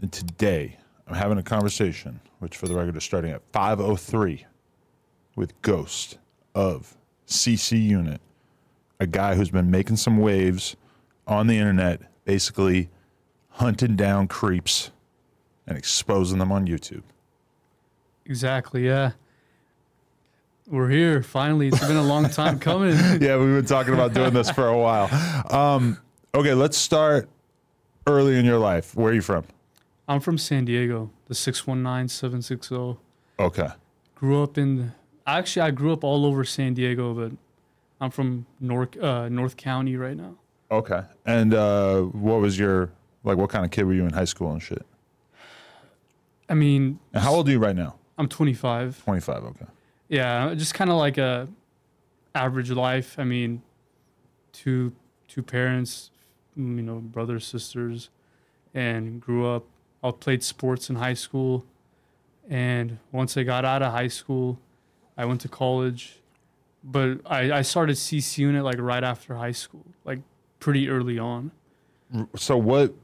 And today, I'm having a conversation, which for the record is starting at 5.03 with Ghost of CC Unit, a guy who's been making some waves on the internet, basically hunting down creeps and exposing them on YouTube. Exactly, yeah. We're here finally. It's been a long time coming. yeah, we've been talking about doing this for a while. Um, okay, let's start early in your life. Where are you from? I'm from San Diego, the 619760. Okay. Grew up in actually I grew up all over San Diego, but I'm from North uh, North County right now. Okay. And uh, what was your like? What kind of kid were you in high school and shit? I mean, And how old are you right now? I'm 25. 25. Okay. Yeah, just kind of like a average life. I mean, two two parents, you know, brothers, sisters, and grew up. I played sports in high school, and once I got out of high school, I went to college, but I, I started CC unit like right after high school, like pretty early on. So what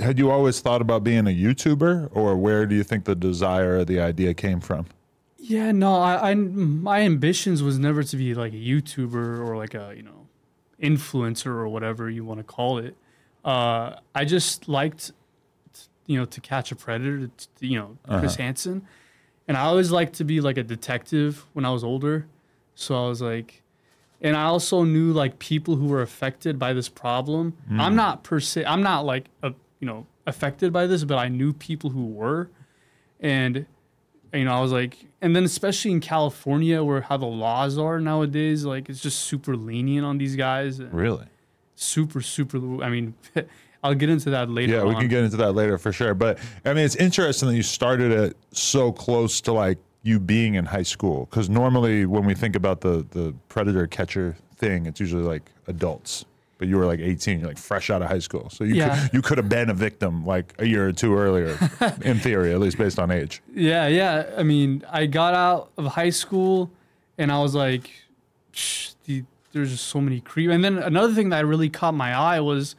had you always thought about being a YouTuber, or where do you think the desire or the idea came from? Yeah, no, I, I my ambitions was never to be like a YouTuber or like a you know influencer or whatever you want to call it. Uh, I just liked, you know, to catch a predator. t- You know, uh-huh. Chris Hansen, and I always liked to be like a detective when I was older. So I was like, and I also knew like people who were affected by this problem. Hmm. I'm not per se. I'm not like a you know affected by this, but I knew people who were, and you know, I was like, and then especially in California, where how the laws are nowadays, like it's just super lenient on these guys. Really? Super, super. I mean, I'll get into that later. Yeah, we on. can get into that later for sure. But I mean, it's interesting that you started it so close to like you being in high school, because normally when we think about the the predator catcher thing, it's usually like adults. But you were like 18, you're like fresh out of high school, so you Yeah. could, you could have been a victim like a year or two earlier, in theory, at least based on age. Yeah, yeah. I mean, I got out of high school, and I was like, Shh, the, there's just so many creep. And then another thing that really caught my eye was,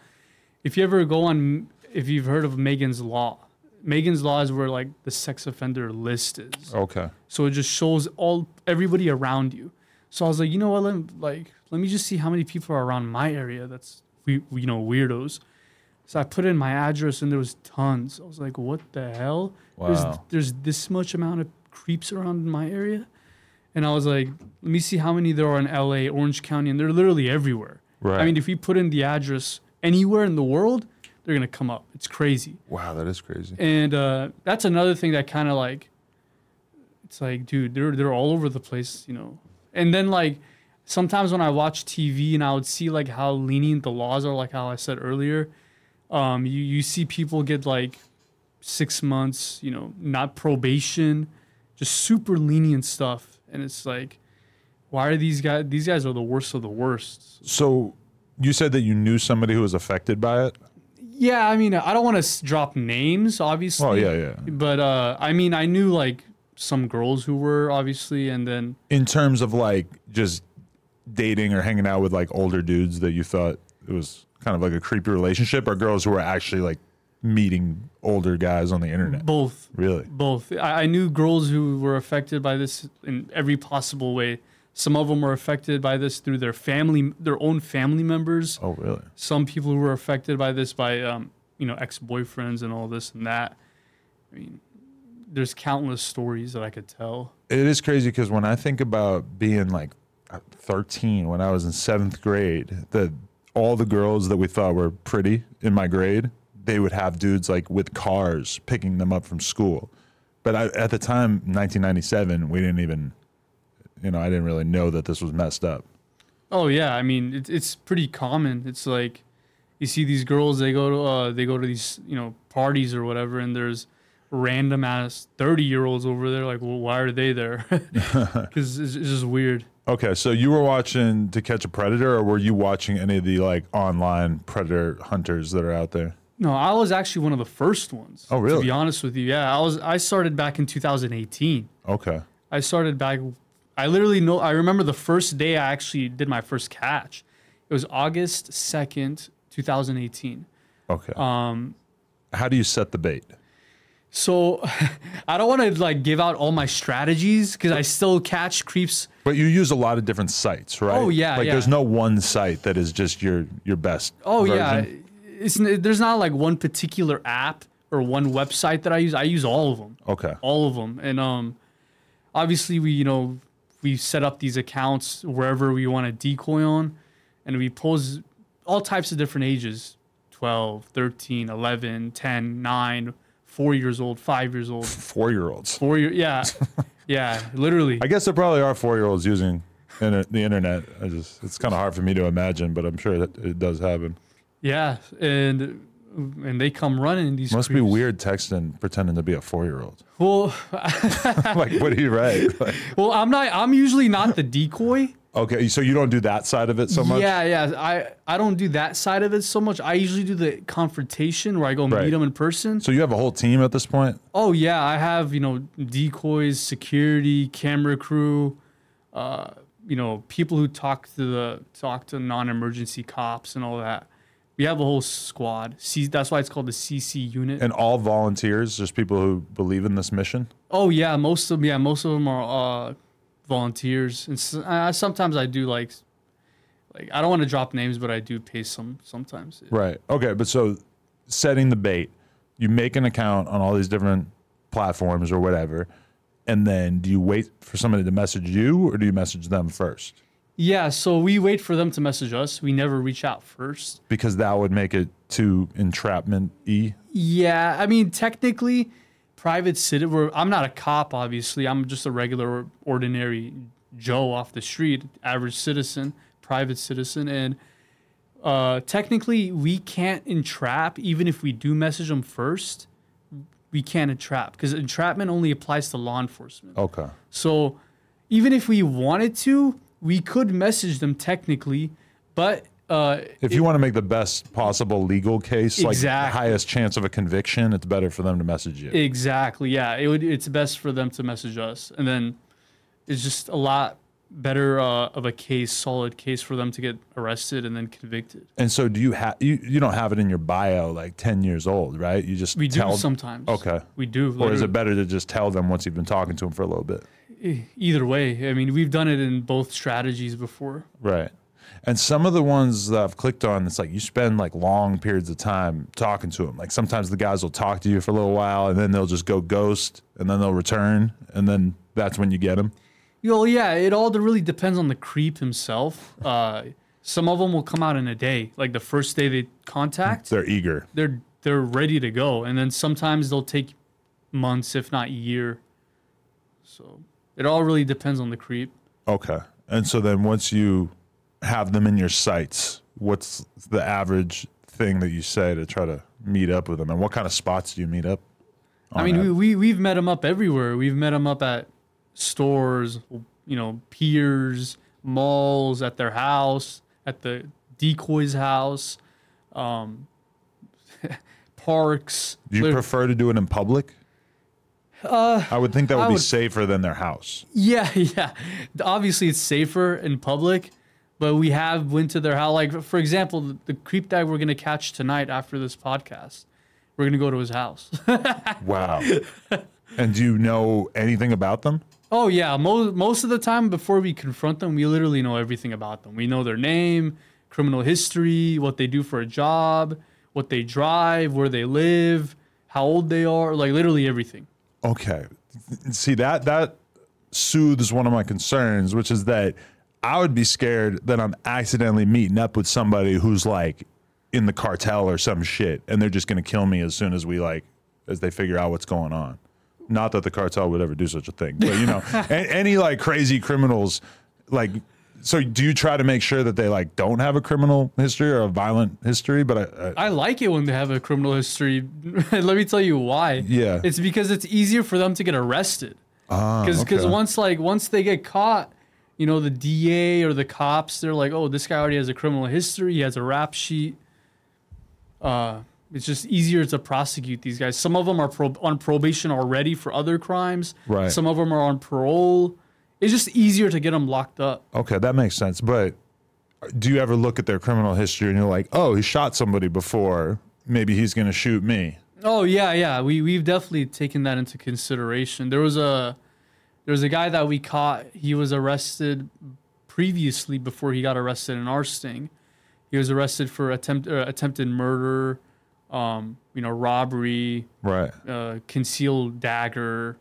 if you ever go on, if you've heard of Megan's Law, Megan's Law is where like the sex offender list is. Okay. So it just shows all everybody around you. So I was like, you know what? Let, like, let me just see how many people are around my area. That's we, you know, weirdos. So I put in my address, and there was tons. I was like, what the hell? Wow. There's there's this much amount of creeps around in my area, and I was like, let me see how many there are in L.A., Orange County, and they're literally everywhere. Right. I mean, if we put in the address anywhere in the world, they're gonna come up. It's crazy. Wow, that is crazy. And uh, that's another thing that kind of like, it's like, dude, they're they're all over the place, you know. And then like, sometimes when I watch TV and I would see like how lenient the laws are, like how I said earlier, um, you you see people get like six months, you know, not probation, just super lenient stuff, and it's like, why are these guys? These guys are the worst of the worst. So you said that you knew somebody who was affected by it. Yeah, I mean, I don't want to drop names, obviously. Oh yeah, yeah. But uh, I mean, I knew like some girls who were obviously, and then in terms of like just dating or hanging out with like older dudes that you thought it was kind of like a creepy relationship or girls who were actually like meeting older guys on the internet both, really both. I, I knew girls who were affected by this in every possible way. Some of them were affected by this through their family, their own family members. oh really Some people who were affected by this by, um, you know, ex-boyfriends and all this and that. I mean, there's countless stories that I could tell. it is crazy because when i think about being like uh, 13 when i was in seventh grade that all the girls that we thought were pretty in my grade they would have dudes like with cars picking them up from school but I, at the time 1997 we didn't even you know i didn't really know that this was messed up Oh yeah, I mean it's it's pretty common. It's like you see these girls they go to uh, they go to these you know parties or whatever and there's random ass 30 year olds over there like well why are they there because it's, it's just weird Okay, so you were watching To Catch a Predator, or were you watching any of the like online predator hunters that are out there? no i was actually one of the first ones Oh, really? to be honest with you yeah i was i started back in 2018 Okay, i started back i literally know i remember the first day i actually did my first catch it was august 2nd 2018 okay. um How do you set the bait? So I don't want to like give out all my strategies because I still catch creeps. But you use a lot of different sites, right? Oh, yeah, Like yeah. there's no one site that is just your your best. Oh yeah, it's there's not like one particular app or one website that I use. I use all of them, Okay. all of them, and um, obviously we you know we set up these accounts wherever we want to decoy on, and we pose all types of different ages 12 13 11 10 9 4 years old 5 years old Four year olds. 4 year yeah yeah literally I guess there probably are four year olds using inter- the internet. I just it's kind of hard for me to imagine, but I'm sure that it does happen. Yeah, and and they come running these. Must be weird texting pretending to be a four year old. Well, like what do you write? Like, well, I'm not. I'm usually not the decoy. okay, so you don't do that side of it so much. Yeah, yeah. I I don't do that side of it so much. I usually do the confrontation where I go Right. meet them in person. So you have a whole team at this point. Oh yeah, I have you know decoys, security, camera crew, uh, you know people who talk to the talk to non-emergency cops and all that. We have a whole squad. C, that's why it's called the CC unit. And all volunteers, just people who believe in this mission. Oh yeah, most of yeah, most of them are uh, volunteers, and s uh, sometimes I do like, like I don't want to drop names, but I do pay some sometimes. Right. Okay. But so setting the bait, you make an account on all these different platforms or whatever, and then do you wait for somebody to message you or do you message them first? Yeah, so we wait for them to message us. We never reach out first. Because that would make it too entrapment y. Yeah, I mean technically, private citizen. I'm not a cop, obviously. I'm just a regular, ordinary Joe off the street, average citizen, private citizen, and uh, technically we can't entrap. Even if we do message them first, we can't entrap because entrapment only applies to law enforcement. Okay. So even if we wanted to, we could message them technically, but uh, If you want to make the best possible legal case, like the highest chance of a conviction, it's better for them to message you. Exactly. Yeah. It would. It's best for them to message us, and then it's just a lot better uh, of a case, solid case for them to get arrested and then convicted. and so, do you have you? You don't have it in your bio like ten years old, right? You just We do tell, sometimes. Okay. We do. Or is it better to just tell them once you've been talking to them for a little bit? Either way. I mean, we've done it in both strategies before. Right. And some of the ones that I've clicked on, it's like you spend like long periods of time talking to them. Like sometimes the guys will talk to you for a little while and then they'll just go ghost and then they'll return and then that's when you get them. Well, yeah. It all really depends on the creep himself. Uh, some of them will come out in a day. Like the first day they contact, They're eager. they're they're ready to go, and then sometimes they'll take months, if not year. So it all really depends on the creep. Okay. And so then once you have them in your sights, what's the average thing that you say to try to meet up with them? And what kind of spots do you meet up? I mean, we, we we've met them up everywhere. We've met them up at stores, you know, piers, malls, at their house, at the decoy's house, um, parks. do you prefer to do it in public? Uh, I would think that would I be safer than their house. Yeah, yeah. Obviously, it's safer in public, but we have went to their house. Like for example, the, the creep that we're gonna catch tonight after this podcast, we're gonna go to his house. Wow. and do you know anything about them? oh yeah, most most of the time before we confront them, we literally know everything about them. We know their name, criminal history, what they do for a job, what they drive, where they live, how old they are, like literally everything. Okay. See that that soothes one of my concerns, which is that I would be scared that I'm accidentally meeting up with somebody who's like in the cartel or some shit and they're just going to kill me as soon as we like as they figure out what's going on. Not that the cartel would ever do such a thing, but you know, any like crazy criminals like So do you try to make sure that they like don't have a criminal history or a violent history? But I, I, I like it when they have a criminal history. Let me tell you why. Yeah. It's because it's easier for them to get arrested. ah, Because okay. once like once they get caught, you know the DA or the cops, they're like, oh, this guy already has a criminal history. He has a rap sheet. Uh, it's just easier to prosecute these guys. Some of them are pro- on probation already for other crimes. Right. Some of them are on parole. It's just easier to get them locked up. Okay, that makes sense. But do you ever look at their criminal history and you're like, oh, he shot somebody before. Maybe he's going to shoot me. Oh yeah, yeah. We we've definitely taken that into consideration. There was a there was a guy that we caught. He was arrested previously before he got arrested in our sting. He was arrested for attempt uh, attempted murder, um, you know, robbery, Right. uh, concealed dagger.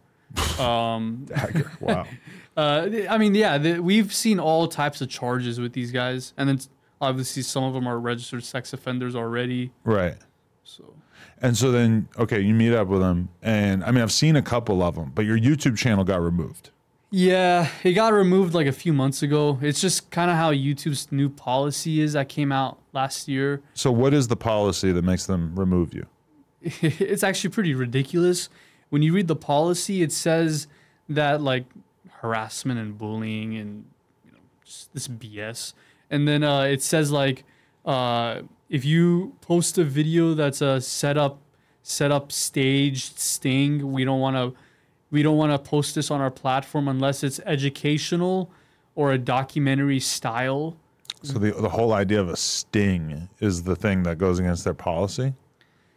Um, Dagger. Wow. uh, I mean, yeah, the, we've seen all types of charges with these guys, and then obviously some of them are registered sex offenders already. right. So And so then, okay, you meet up with them. And I mean, I've seen a couple of them, but your YouTube channel got removed. Yeah, it got removed like a few months ago. It's just kind of how YouTube's new policy is that came out last year. So, what is the policy that makes them remove you? it's actually pretty ridiculous. When you read the policy, it says that like harassment and bullying and you know this BS. And then uh, it says like uh, if you post a video that's a set up set up staged sting, we don't want to we don't want to post this on our platform unless it's educational or a documentary style. So, the, the whole idea of a sting is the thing that goes against their policy?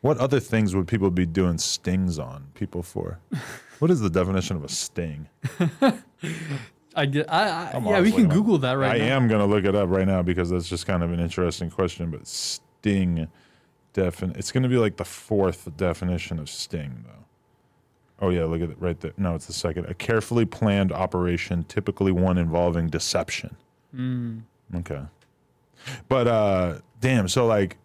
What other things would people be doing stings on people for? What is the definition of a sting? I get, I, I yeah, we can Google that right I now. am going to look it up right now because that's just kind of an interesting question. But sting, defin- it's going to be like the fourth definition of sting, though. Oh, yeah, look at it right there. No, it's the second. A carefully planned operation, typically one involving deception. Okay. But, uh, damn, so like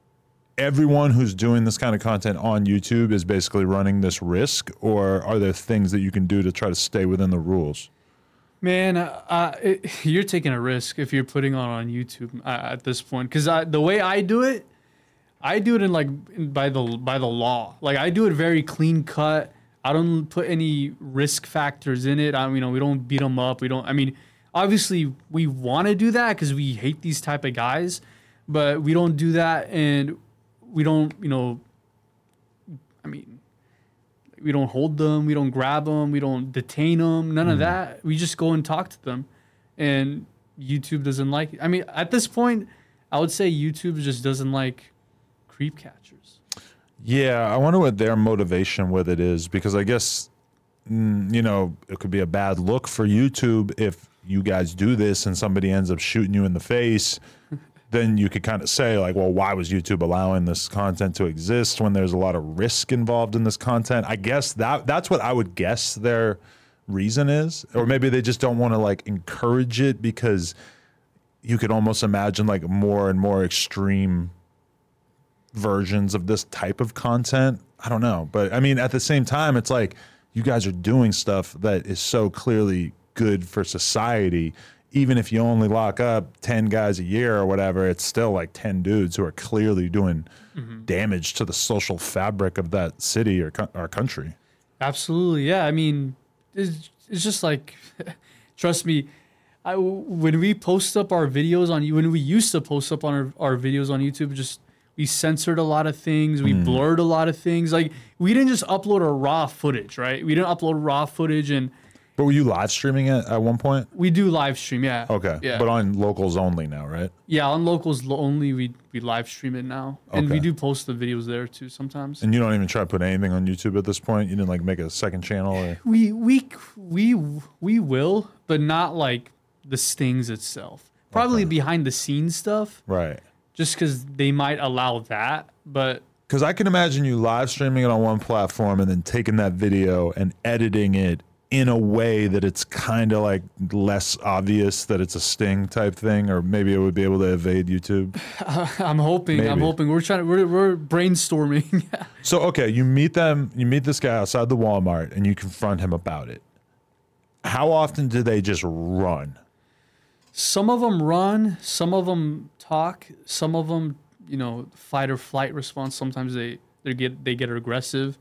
everyone who's doing this kind of content on YouTube is basically running this risk, or are there things that you can do to try to stay within the rules? Man, uh, it, you're taking a risk if you're putting on on YouTube uh, at this point. Because the way I do it, I do it in like by the by the law. Like I do it very clean cut. I don't put any risk factors in it. I, you know, we don't beat them up. We don't. I mean, obviously we want to do that because we hate these type of guys, but we don't do that, and we don't. You know, I mean, we don't hold them, we don't grab them, we don't detain them, none of that. We just go and talk to them. And YouTube doesn't like it. I mean, at this point, I would say YouTube just doesn't like creep catchers. Yeah, I wonder what their motivation with it is because I guess mm, you know it could be a bad look for YouTube if you guys do this and somebody ends up shooting you in the face. Then you could kind of say like, well, why was YouTube allowing this content to exist when there's a lot of risk involved in this content? I guess that that's what I would guess their reason is, or maybe they just don't want to like encourage it because you could almost imagine like more and more extreme versions of this type of content. I don't know. But I mean, at the same time, it's like you guys are doing stuff that is so clearly good for society. Even if you only lock up 10 guys a year or whatever, it's still like 10 dudes who are clearly doing mm-hmm. damage to the social fabric of that city or co- our country. Absolutely. Yeah. I mean, it's, it's just like, trust me, I, when we post up our videos on you when we used to post up on our, our videos on YouTube, just we censored a lot of things, we mm. blurred a lot of things. Like we didn't just upload a raw footage, right? We didn't upload raw footage, and But were you live streaming it at one point? we do live stream. Yeah. Okay. Yeah. But on locals only now, right? yeah, on locals lo- only, we we live stream it now, and we Okay. do post the videos there too sometimes. And you don't even try to put anything on YouTube at this point? You didn't like make a second channel or We we we we will, but not like the stings itself. Probably behind the scenes stuff, right. just because they might allow that. But Because I can imagine you live streaming it on one platform and then taking that video and editing it in a way that it's kind of like less obvious that it's a sting type thing, or maybe it would be able to evade YouTube. I'm hoping, I'm hoping we're trying to we're, we're brainstorming. So okay, you meet them, you meet this guy outside the Walmart, and you confront him about it. How often do they just run? Some of them run, some of them talk, some of them, you know, fight or flight response. Sometimes they they get they get aggressive.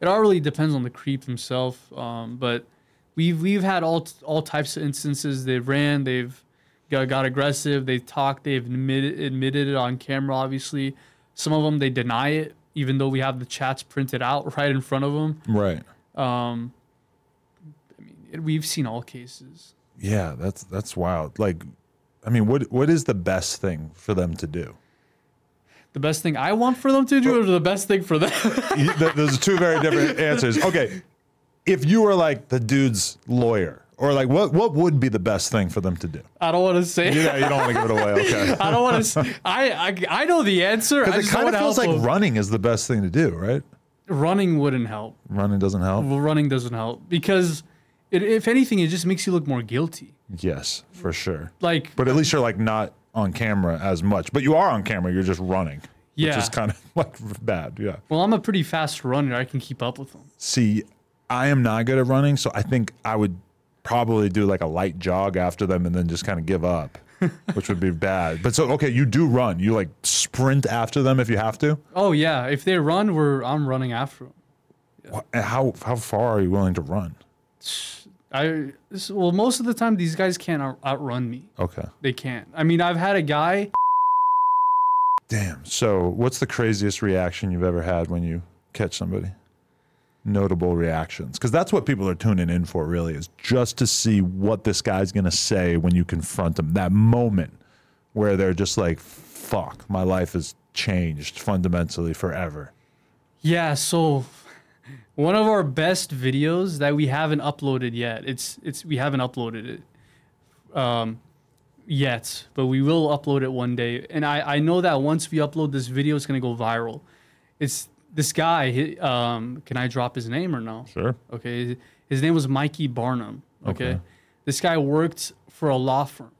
It all really depends on the creep himself. Um, but we've we've had all all types of instances. They've ran, they've got, got aggressive, they talked, they've admitted admitted it on camera. Obviously, some of them they deny it, even though we have the chats printed out right in front of them. Right. Um, I mean, it, we've seen all cases. Yeah, that's that's wild. Like, I mean, what what is the best thing for them to do? The best thing I want for them to do, or the best thing for them? You- th- Those are two very different answers. Okay, if you were like the dude's lawyer, or like what what would be the best thing for them to do? I don't want to say. Yeah, you don't want to give it away. Okay. I don't want to. I, I I know the answer. Because it kind of feels like them. running is the best thing to do, right? running wouldn't help. Running doesn't help. Well, running doesn't help because, it, if anything, it just makes you look more guilty. Yes, for sure. Like, But at least you're like not on camera as much. But you are on camera. You're just running. Which Yeah. is kind of like bad. Yeah. well, I'm a pretty fast runner. I can keep up with them. See, I am not good at running, so I think I would probably do like a light jog after them and then just kind of give up, which would be bad. But so okay, you do run. You like sprint after them if you have to. Oh yeah, if they run, we're I'm running after them. And How how far are you willing to run? I this- well, most of the time these guys can't out- outrun me. Okay. They can't. I mean, I've had a guy. Damn. So, what's the craziest reaction you've ever had when you catch somebody? Notable reactions, because that's what people are tuning in for. Really, is just to see what this guy's gonna say when you confront him. That moment where they're just like, "Fuck, my life has changed fundamentally forever." Yeah, so one of our best videos that we haven't uploaded yet. It's it's we haven't uploaded it um yet, but we will upload it one day. And I I know that once we upload this video it's going to go viral. It's this guy, he, um can I drop his name or no? Sure. Okay. His name was Mikey Barnum. Okay. Okay. This guy worked for a law firm.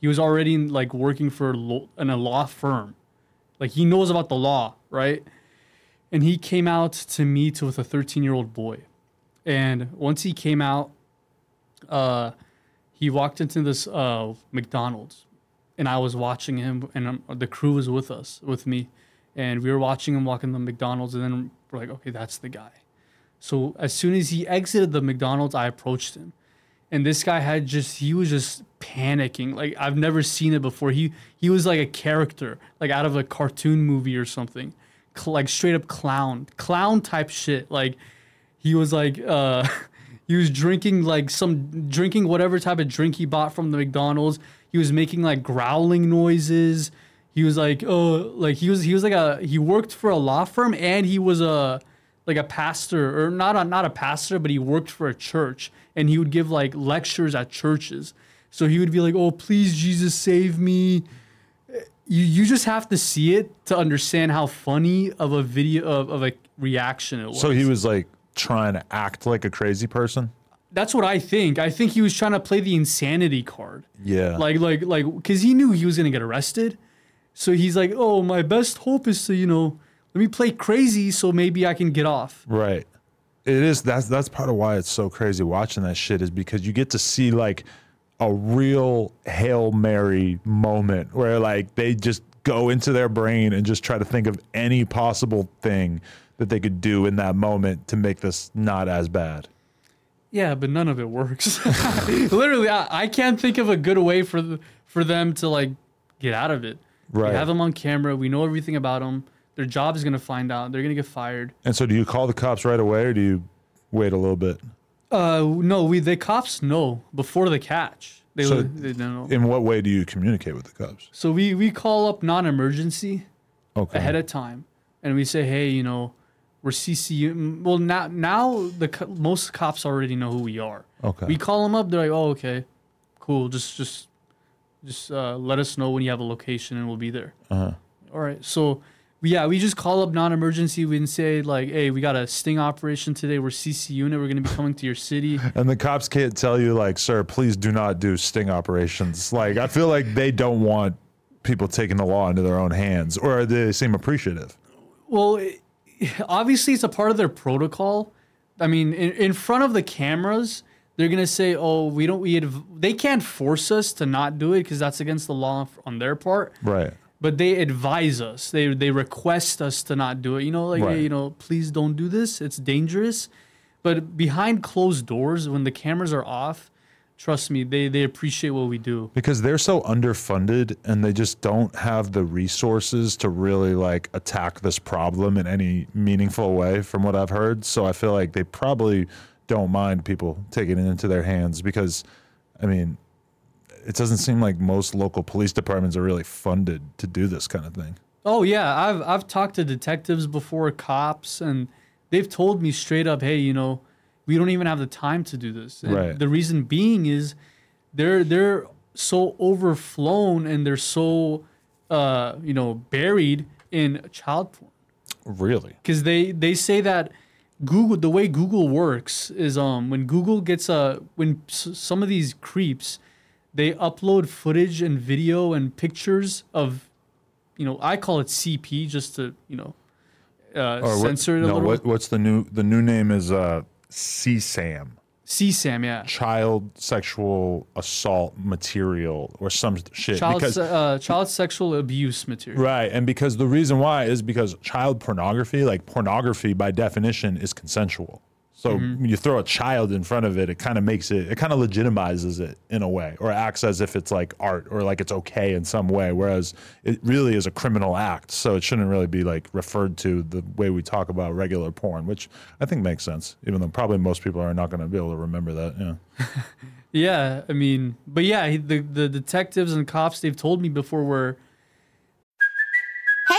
He was already like working for a lo- in a law firm. Like he knows about the law, right? And he came out to meet with a 13 year old boy. And once he came out, uh, he walked into this uh, McDonald's, and I was watching him, and um, the crew was with us, with me, and we were watching him walk in the McDonald's, and then we're like, okay, that's the guy. So as soon as he exited the McDonald's, I approached him, and this guy had just he was just panicking like I've never seen it before. He he was like a character, like out of a cartoon movie or something, Cl- like straight up clown, clown type shit. Like he was like uh he was drinking like some drinking whatever type of drink he bought from the McDonald's. He was making like growling noises. He was like oh like he was he was like a he worked for a law firm and he was a like a pastor or not a not a pastor but he worked for a church and he would give like lectures at churches. So he would be like, "Oh, please Jesus save me." You you just have to see it to understand how funny of a video of, of a reaction it was. So he was like trying to act like a crazy person. That's what I think. I think he was trying to play the insanity card. Yeah. Like like like cuz he knew he was going to get arrested. So he's like, "Oh, my best hope is to, you know, let me play crazy so maybe I can get off." Right. It is that's that's part of why it's so crazy watching that shit is because you get to see like a real Hail Mary moment where like they just go into their brain and just try to think of any possible thing that they could do in that moment to make this not as bad. Yeah, but none of it works. Literally, I, I can't think of a good way for the, for them to like get out of it. Right. We have them on camera. We know everything about them. Their job is gonna find out. They're gonna get fired. And so do you call the cops right away or do you wait a little bit? Uh, no, we the cops know before the catch. They So- they don't know. In what way do you communicate with the cops? So we we call up non-emergency Okay. ahead of time, and we say, hey, you know, we're CCU. Well, now now the co- most cops already know who we are. Okay. We call them up. They're like, oh, okay, cool. Just just just uh, let us know when you have a location, and we'll be there. Uh-huh. All right. So yeah, we just call up non-emergency. We say like, hey, we got a sting operation today. We're CC unit. We're gonna be coming to your city. And the cops can't tell you, like, sir, please do not do sting operations. Like, I feel like they don't want people taking the law into their own hands, or they seem appreciative. Well, it, obviously it's a part of their protocol. I mean, in, in front of the cameras, they're gonna say, "Oh, we don't." We adv-. they can't force us to not do it because that's against the law on their part. Right. But they advise us. They they request us to not do it. You know, like Right. hey, you know, please don't do this. It's dangerous. But behind closed doors, when the cameras are off, trust me, they they appreciate what we do. because they're so underfunded and they just don't have the resources to really like attack this problem in any meaningful way from what i've heard so i feel like they probably don't mind people taking it into their hands because i mean it doesn't seem like most local police departments are really funded to do this kind of thing Oh yeah, I've I've talked to detectives before, cops, and they've told me straight up, hey, you know, we don't even have the time to do this. And Right. The reason being is they're they're so overflown and they're so uh, you know, buried in child porn. really Because they they say that Google the way Google works is um when Google gets a when s- some of these creeps they upload footage and video and pictures of you know I call it CP just to you know uh, Or what- censor it a no, little. what, what's the new the new name is uh csam CSAM yeah child sexual assault material or some shit child because se- uh, child sexual abuse material. Right. And because the reason why is because child pornography, like pornography by definition, is consensual. So mm-hmm. when you throw a child in front of it, it kind of makes it, it kind of legitimizes it in a way, or acts as if it's like art or like it's okay in some way, whereas it really is a criminal act. So it shouldn't really be like referred to the way we talk about regular porn, which I think makes sense, even though probably most people are not going to be able to remember that. Yeah. Yeah, I mean, but yeah, the the detectives and cops they've told me before where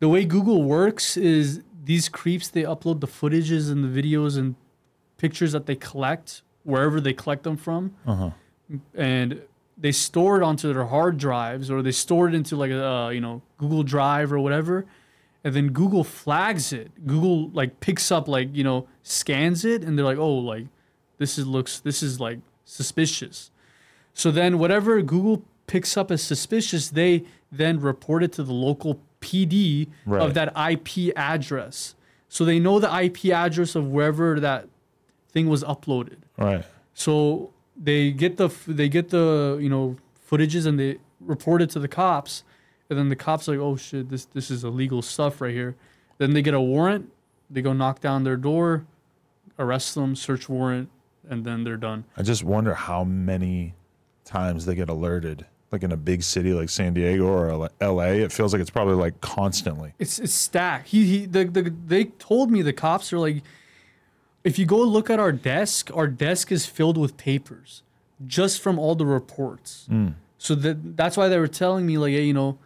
The way Google works is these creeps they upload the footages and the videos and pictures that they collect wherever they collect them from, and they store it onto their hard drives or they store it into like a uh, you know Google Drive or whatever, and then Google flags it. Google like picks up like you know scans it and they're like oh like this is looks this is like suspicious. So then whatever Google picks up as suspicious, they then report it to the local PD Right. of that IP address. So they know the IP address of wherever that thing was uploaded. Right. So they get the they get the you know footages and they report it to the cops, and then the cops are like, oh shit, this this is illegal stuff right here. Then they get a warrant. They go knock down their door, arrest them, search warrant, and then they're done. I just wonder how many times they get alerted. Like in a big city like San Diego or LA, it feels like it's probably like constantly. It's it's stacked. He he the, the they told me the cops are like if you go look at our desk, our desk is filled with papers just from all the reports. Mm. So that that's why they were telling me like, hey, you know,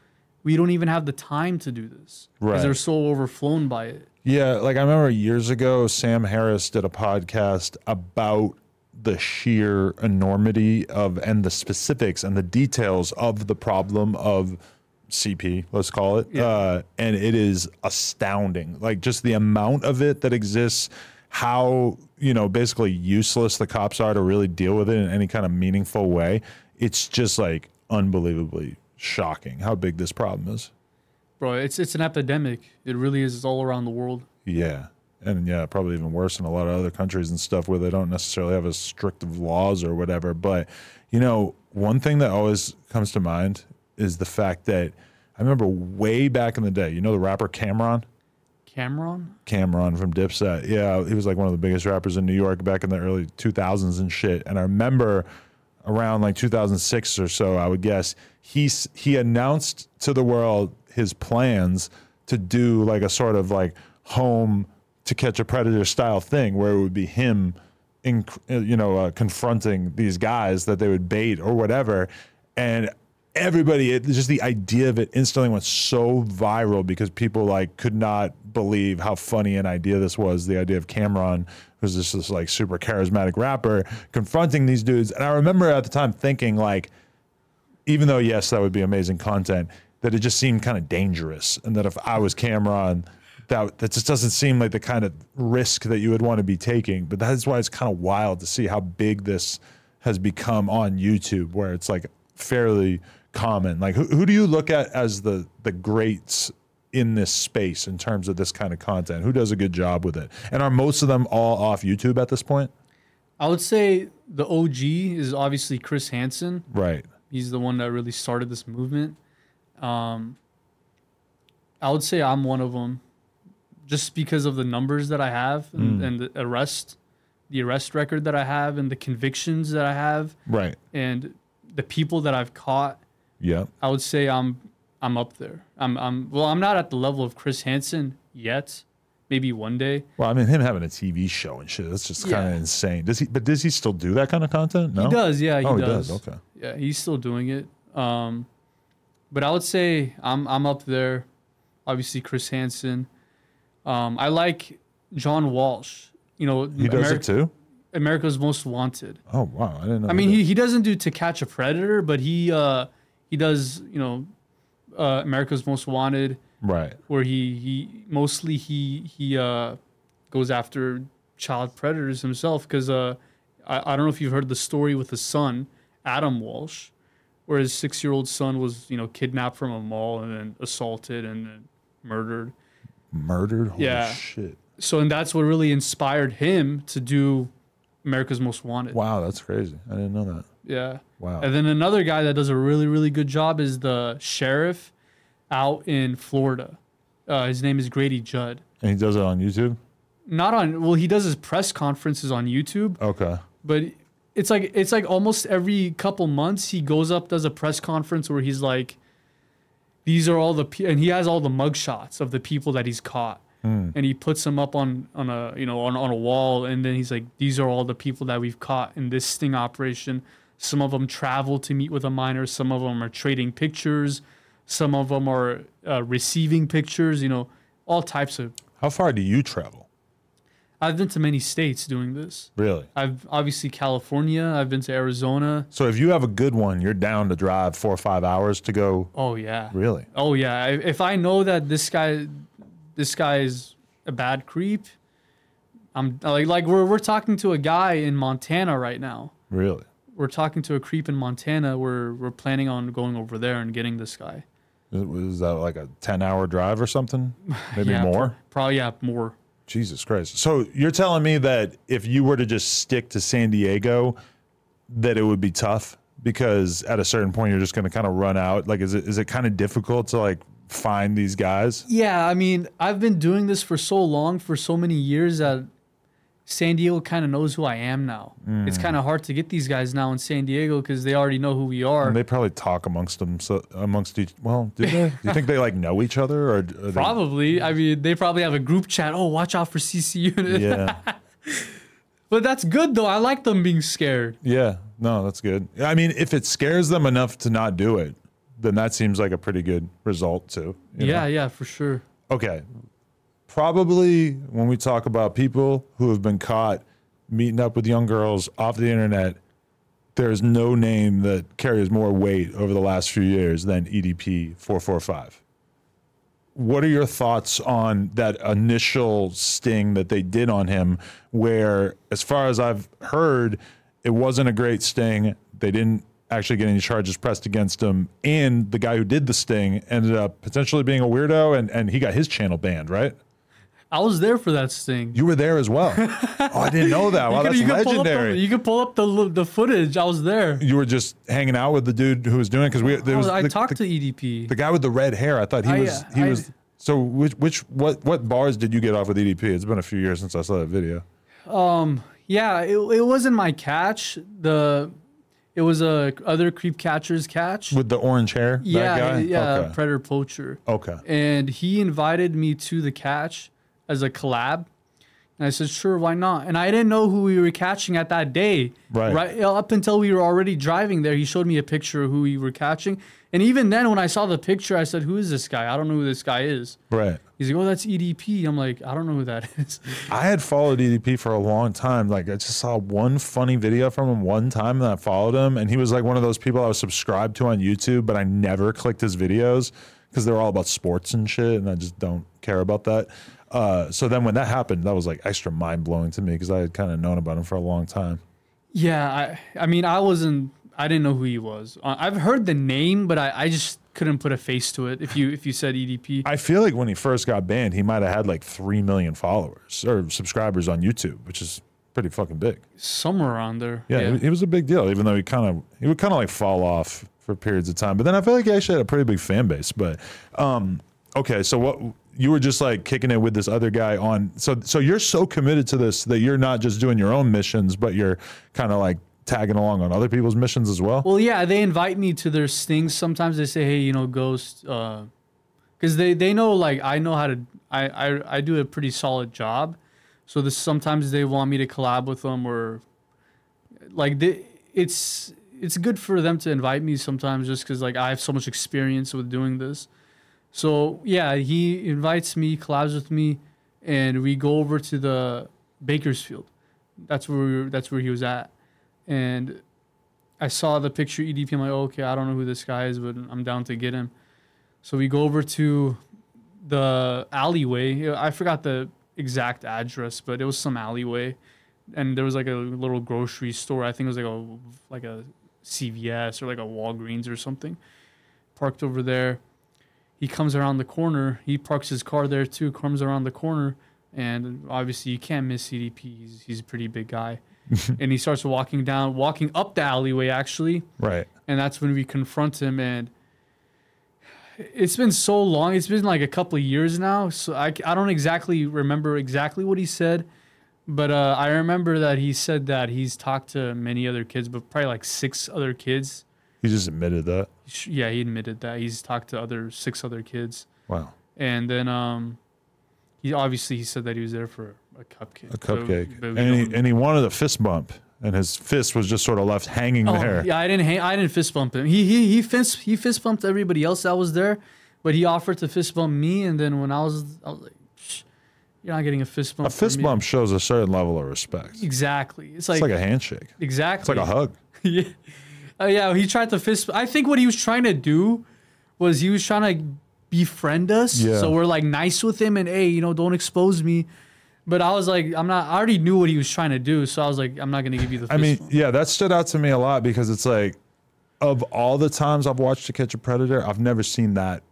we don't even have the time to do this because Right. they're so overflown by it. Yeah, like I remember years ago, Sam Harris did a podcast about the sheer enormity of and the specifics and the details of the problem of CP, let's call it. Uh, and it is astounding. Like just the amount of it that exists, how, you know, basically useless the cops are to really deal with it in any kind of meaningful way. It's just like unbelievably shocking how big this problem is. Bro, it's it's an epidemic. It really is. It's all around the world. Yeah. And yeah, probably even worse in a lot of other countries and stuff where they don't necessarily have as strict of laws or whatever. But, you know, one thing that always comes to mind is the fact that I remember way back in the day, you know, the rapper Cam'ron? Cam'ron? Cam'ron from Dipset. Yeah, he was like one of the biggest rappers in New York back in the early 2000s and shit. And I remember around like 2006 or so, I would guess, he he announced to the world his plans to do like a sort of like home to catch a predator style thing where it would be him in, you know uh, confronting these guys that they would bait or whatever and everybody it, just the idea of it instantly went so viral because people like could not believe how funny an idea this was the idea of Cam'ron who's just this like super charismatic rapper, confronting these dudes. And I remember at the time thinking like, even though yes, that would be amazing content, that it just seemed kind of dangerous, and that if I was Cam'ron, that that just doesn't seem like the kind of risk that you would want to be taking. But that's why it's kind of wild to see how big this has become on YouTube, where it's like fairly common. Like, who, who do you look at as the the greats in this space in terms of this kind of content? Who does a good job with it? And are most of them all off YouTube at this point? I would say the OG is obviously Chris Hansen. Right. He's the one that really started this movement. Um, I would say I'm one of them, just because of the numbers that I have and, and the arrest, the arrest record that I have, and the convictions that I have, Right. and the people that I've caught. Yeah. I would say I'm I'm up there. I'm I'm well. I'm not at the level of Chris Hansen yet. Maybe one day. Well, I mean, him having a TV show and shit, that's just kind of insane. Does he, but does he still do that kind of content? No. He does, yeah, he oh, does. he does. Okay. Yeah, he's still doing it. Um, but I would say I'm I'm up there. Obviously, Chris Hansen. Um, I like John Walsh. You know, He does it too? America's Most Wanted. Oh, wow. I didn't know. I mean, he, he doesn't do To Catch a Predator, but he uh, he does. You know, uh, America's Most Wanted, Right. where he he mostly he he uh, goes after child predators himself. Because uh, I, I don't know if you've heard the story with his son, Adam Walsh, where his six year old son was you know kidnapped from a mall and then assaulted and then murdered. Murdered? Holy Yeah. shit. So and that's what really inspired him to do America's Most Wanted. Wow, that's crazy. I didn't know that. Yeah. Wow. And then another guy that does a really, really good job is the sheriff out in Florida. Uh, his name is Grady Judd. And he does it on YouTube? Not on well, he does his press conferences on YouTube, Okay. but it's like it's like almost every couple months he goes up, does a press conference where he's like, these are all the pe-, and he has all the mugshots of the people that he's caught. And he puts them up on, on a you know on, on a wall, and then he's like, "These are all the people that we've caught in this sting operation. Some of them travel to meet with a minor. Some of them are trading pictures. Some of them are uh, receiving pictures. You know, all types of. How far do you travel? I've been to many states doing this. Really? I've obviously California. I've been to Arizona. So if you have a good one, you're down to drive four or five hours to go. Oh yeah. Really? Oh yeah. If I know that this guy, this guy is a bad creep, I'm like like we're we're talking to a guy in Montana right now. Really? We're talking to a creep in Montana. We're we're planning on going over there and getting this guy. Is- Was that like a 10 hour drive or something? Maybe Yeah, more? pro- probably yeah, more. Jesus Christ. So you're telling me that if you were to just stick to San Diego, that it would be tough because at a certain point you're just going to kind of run out. Like, is it is it kind of difficult to like find these guys? Yeah, I mean, I've been doing this for so long, for so many years that San Diego kind of knows who I am now. It's hmm. kind of hard to get these guys now in San Diego because they already know who we are. And they probably talk amongst them so, amongst each. Well, do they? do you think they like know each other or? Are they, Probably. I mean, they probably have a group chat. Oh, watch out for CC unit. Yeah. But that's good though. I like them being scared. Yeah. No, that's good. I mean, if it scares them enough to not do it, then that seems like a pretty good result too. you know? Yeah, yeah, for sure. okay, probably when we talk about people who have been caught meeting up with young girls off the internet, there is no name that carries more weight over the last few years than EDP 445. What are your thoughts on that initial sting that they did on him? Where, as far as I've heard, it wasn't a great sting. They didn't actually get any charges pressed against him. And the guy who did the sting ended up potentially being a weirdo and, and he got his channel banned, right? I was there for that sting. You were there as well. oh, I didn't know that. Wow, that's you could pull up the- legendary. you could pull up the the footage. I was there. you were just hanging out with the dude who was doing it because we there I, was I the, talked the, to EDP. the guy with the red hair. I thought he I, was he I- was. So which which what what bars did you get off with EDP? It's been a few years since I saw that video. Um. yeah, it, it wasn't my catch. The it was a other creep catcher's catch. With the orange hair, that yeah, guy? yeah, Okay. predator poacher. okay. and he invited me to the catch as a collab And I said, sure, why not? And I didn't know who we were catching at that day. Right. Right uh, up until we were already driving there, he showed me a picture of who we were catching. And even then, when I saw the picture, I said, who is this guy? I don't know who this guy is. Right. He's like, oh, that's EDP. I'm like, I don't know who that is. I had followed EDP for a long time. Like I just saw one funny video from him one time and I followed him and he was like one of those people I was subscribed to on YouTube, but I never clicked his videos because they're all about sports and shit and I just don't care about that. Uh, so then when that happened, that was like extra mind blowing to me because I had kind of known about him for a long time. Yeah, I, I mean, I wasn't, I didn't know who he was. I've heard the name, but I, I just couldn't put a face to it. If you, if you said EDP, I feel like when he first got banned, he might have had like 3 million followers or subscribers on YouTube, which is pretty fucking big. somewhere around there. Yeah, He, he was a big deal, even though he kind of he would kind of like fall off for periods of time. But then I feel like he actually had a pretty big fan base. But um, okay, so what you were just like kicking it with this other guy on. So so you're so committed to this that you're not just doing your own missions, but you're kind of like tagging along on other people's missions as well. Well, yeah, they invite me to their stings. Sometimes they say, "Hey, you know, Ghost," because they they know like I know how to. I, I I do a pretty solid job, so this sometimes they want me to collab with them or like they, it's it's good for them to invite me sometimes just because like I have so much experience with doing this. So yeah, he invites me, collabs with me, and we go over to the Bakersfield. That's where we were, that's where he was at, and I saw the picture EDP. I'm like, okay, I don't know who this guy is, but I'm down to get him. So we go over to the alleyway. I forgot the exact address, but it was some alleyway, and there was like a little grocery store. I think it was like a like a CVS or like a Walgreens or something. Parked over there. He comes around the corner. He parks his car there too. Comes around the corner, and obviously you can't miss EDP. He's he's a pretty big guy, and he starts walking down, walking up the alleyway actually Right. and that's when we confront him and it's been so long it's been like a couple of years now so i, I don't exactly remember exactly what he said but uh, i remember that he said that he's talked to many other kids but probably like six other kids He just admitted that. Yeah he admitted that he's talked to other six other kids Wow. and then um he obviously he said that he was there for a cupcake A cupcake. and, he, and he wanted a fist bump, and his fist was just sort of left hanging Oh, there. yeah, I didn't. Ha- I didn't fist bump him. He he he fist he fist bumped everybody else that was there, but he offered to fist bump me. And then when I was, I was like, "You're not getting a fist bump." A fist me." bump shows a certain level of respect. Exactly. It's like, It's like, a handshake. Exactly. It's like a hug. yeah. Uh, yeah. He tried to fist. I think what he was trying to do was he was trying to befriend us. Yeah. So we're like nice with him and hey, you know, don't expose me. But I was like, I'm not. I already knew what he was trying to do, so I was like, I'm not gonna give you the. Fist I mean, bump. yeah, that stood out to me a lot because it's like, of all the times I've watched To Catch a Predator, I've never seen that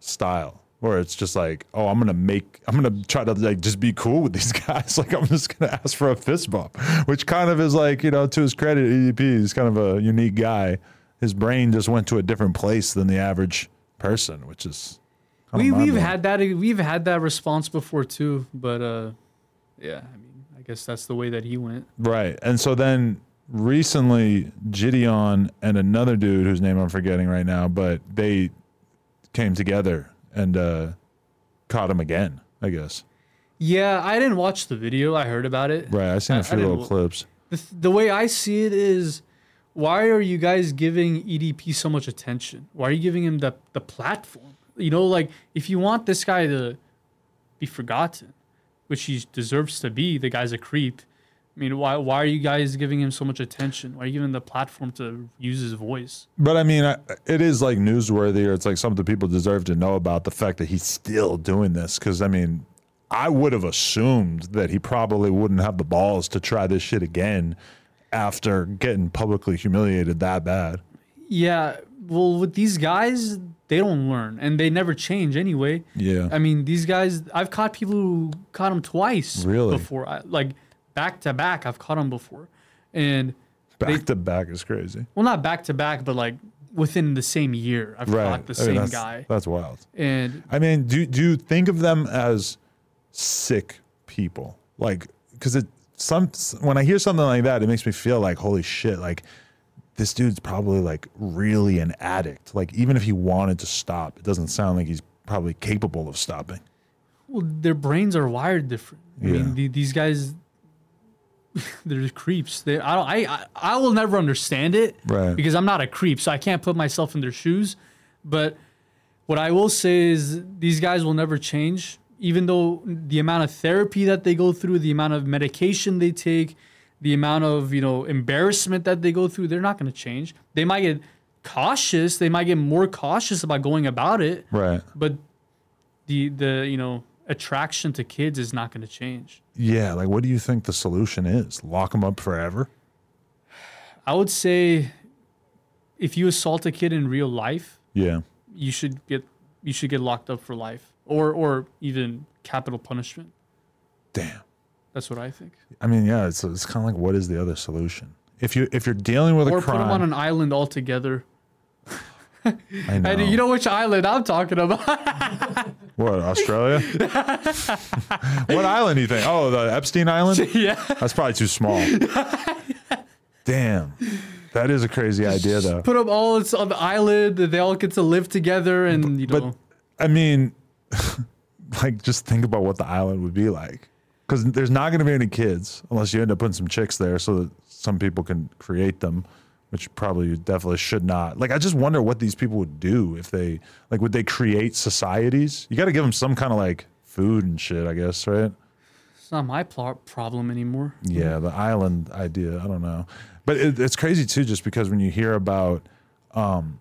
style where it's just like, oh, I'm gonna make, I'm gonna try to like just be cool with these guys. Like I'm just gonna ask for a fist bump, which kind of is like, you know, to his credit, EDP is kind of a unique guy. His brain just went to a different place than the average person, which is. we we've had that we've had that response before too, but uh, yeah, I mean, I guess that's the way that he went. Right. And so then recently, Gideon and another dude whose name I'm forgetting right now, but they came together and uh, caught him again, I guess. Yeah, I didn't watch the video. I heard about it. Right. I seen I- a few little clips. The, th- the way I see it is, why are you guys giving EDP so much attention? Why are you giving him the the platform? You know, like if you want this guy to be forgotten, which he deserves to be, the guy's a creep. I mean, why why are you guys giving him so much attention? Why are you giving the platform to use his voice? But I mean, I, it is like newsworthy, or it's like something people deserve to know about the fact that he's still doing this. Because I mean, I would have assumed that he probably wouldn't have the balls to try this shit again after getting publicly humiliated that bad. Yeah, well, with these guys, they don't learn and they never change anyway. Yeah. I mean, these guys, I've caught people who caught him twice. Really? Before, I, like back to back, I've caught them before, and Back to back is crazy. well, not back to back, but like within the same year, I've Right. caught the I mean, same that's, guy. That's wild. And I mean, do do you think of them as sick people? Like, because it some when I hear something like that, it makes me feel like holy shit, like this dude's probably like really an addict. Like even if he wanted to stop, it doesn't sound like he's probably capable of stopping. Well, their brains are wired different. I Yeah. mean, the, these guys, they're just creeps. They, I, don't, I, I, I will never understand it Right. because I'm not a creep, so I can't put myself in their shoes. But what I will say is, these guys will never change, even though the amount of therapy that they go through, the amount of medication they take, the amount of you know embarrassment that they go through, they're not going to change. They might get cautious. They might get more cautious about going about it Right. but the the you know attraction to kids is not going to change. Yeah. Like, what do you think the solution is? Lock them up forever? I would say if you assault a kid in real life, Yeah. you should get you should get locked up for life or or even capital punishment. Damn. That's what I think. I mean, yeah. It's it's kind of like, what is the other solution? If you if you're dealing with a crime, Or put them on an island altogether. I know. And you know which island I'm talking about? what Australia? what island do you think? Oh, the Epstein Island. yeah. That's probably too small. Damn. That is a crazy idea, though. Put them all on the island. They all get to live together, and you know. But I mean, like, just think about what the island would be like. Because there's not going to be any kids unless you end up putting some chicks there so that some people can create them, which probably you definitely should not. Like, I just wonder what these people would do if they, like, would they create societies? You got to give them some kind of like food and shit, I guess, right? it's not my pl- problem anymore. Yeah, the island idea. I don't know, but it, it's crazy too, just because when you hear about um,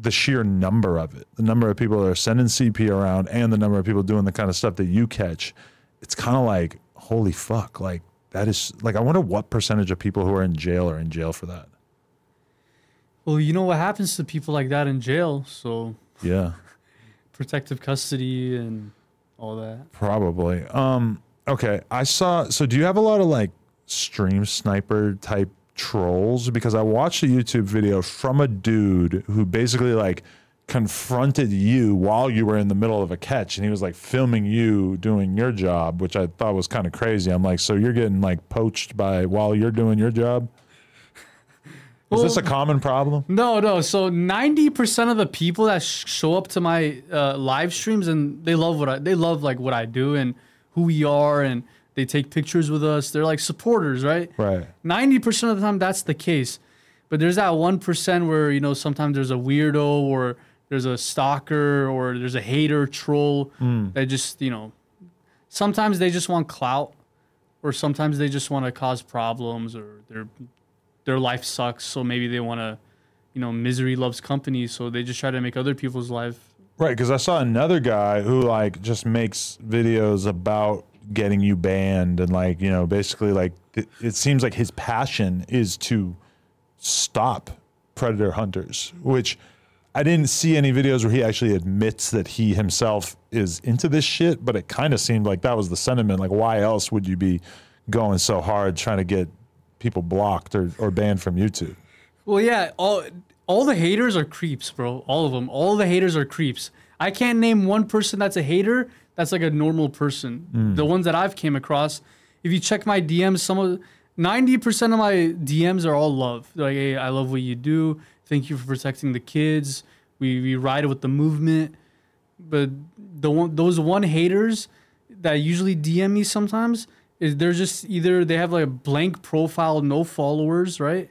the sheer number of it, the number of people that are sending CP around, and the number of people doing the kind of stuff that you catch, it's kind of like holy fuck, like that is like I wonder what percentage of people who are in jail are in jail for that. Well, you know what happens to people like that in jail, so Yeah, protective custody and all that. probably. Um, okay, I saw. So, do you have a lot of like stream sniper type trolls? Because I watched a YouTube video from a dude who basically like confronted you while you were in the middle of a catch, and he was like filming you doing your job, which I thought was kind of crazy. I'm like, so you're getting like poached by while you're doing your job? Is this a common problem? No, no. So ninety percent of the people that sh- show up to my uh, live streams and they love what I they love like what I do and who we are and they take pictures with us. They're like supporters, right? Right. Ninety percent of the time that's the case, but there's that one percent where you know sometimes there's a weirdo or there's a stalker or there's a hater troll that just you know sometimes they just want clout or sometimes they just want to cause problems or their their life sucks so maybe they want to you know misery loves company so they just try to make other people's life Right, because I saw another guy who like just makes videos about getting you banned and like you know basically like it, it seems like his passion is to stop predator hunters, which I didn't see any videos where he actually admits that he himself is into this shit, but it kind of seemed like that was the sentiment. Like, why else would you be going so hard trying to get people blocked or, or banned from YouTube? well yeah all all the haters are creeps bro. All of them all the haters are creeps. I can't name one person that's a hater that's like a normal person. Hmm. The ones that i've came across if you check my dms some of 90% of my dms are all love. They're like hey i love what you do. Thank you for protecting the kids. We, we ride with the movement. But the one, those one haters that usually DM me sometimes is they're just either they have like a blank profile, no followers, right?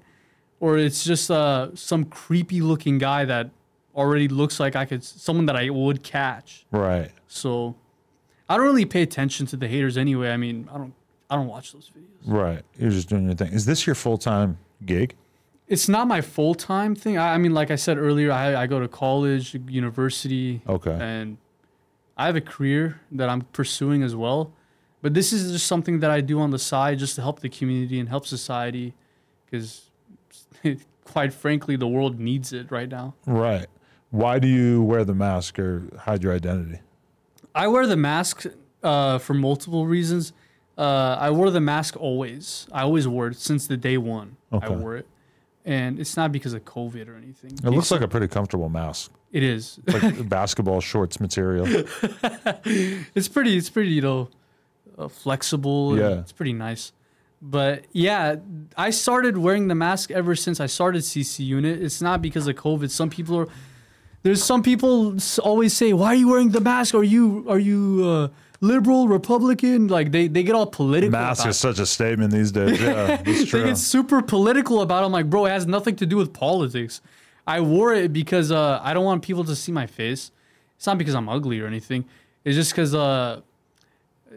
Or it's just uh, some creepy looking guy that already looks like I could someone that I would catch. Right. So I don't really pay attention to the haters anyway. I mean, I don't I don't watch those videos. Right. You're just doing your thing. Is this your full time gig? It's not my full time thing. I, I mean, like I said earlier, I, I go to college, university. Okay. and I have a career that I'm pursuing as well. But this is just something that I do on the side just to help the community and help society because, quite frankly, the world needs it right now. Right. Why do you wear the mask or hide your identity? I wear the mask uh, for multiple reasons. Uh, I wore the mask always. I always wore it since the day one. Okay. I wore it. And it's not because of COVID or anything. It looks like a pretty comfortable mask, it is. like basketball shorts material. it's pretty it's pretty you know uh, flexible Yeah. it's pretty nice but yeah i started wearing the mask ever since i started cc unit it's not because of covid some people are there's some people always say, "Why are you wearing the mask? Are you are you uh, liberal, Republican?" Like they they get all political. Mask is such a statement these days. Yeah, They true. get super political about. It. I'm like, bro, it has nothing to do with politics. I wore it because uh, I don't want people to see my face. It's not because I'm ugly or anything. It's just because, uh,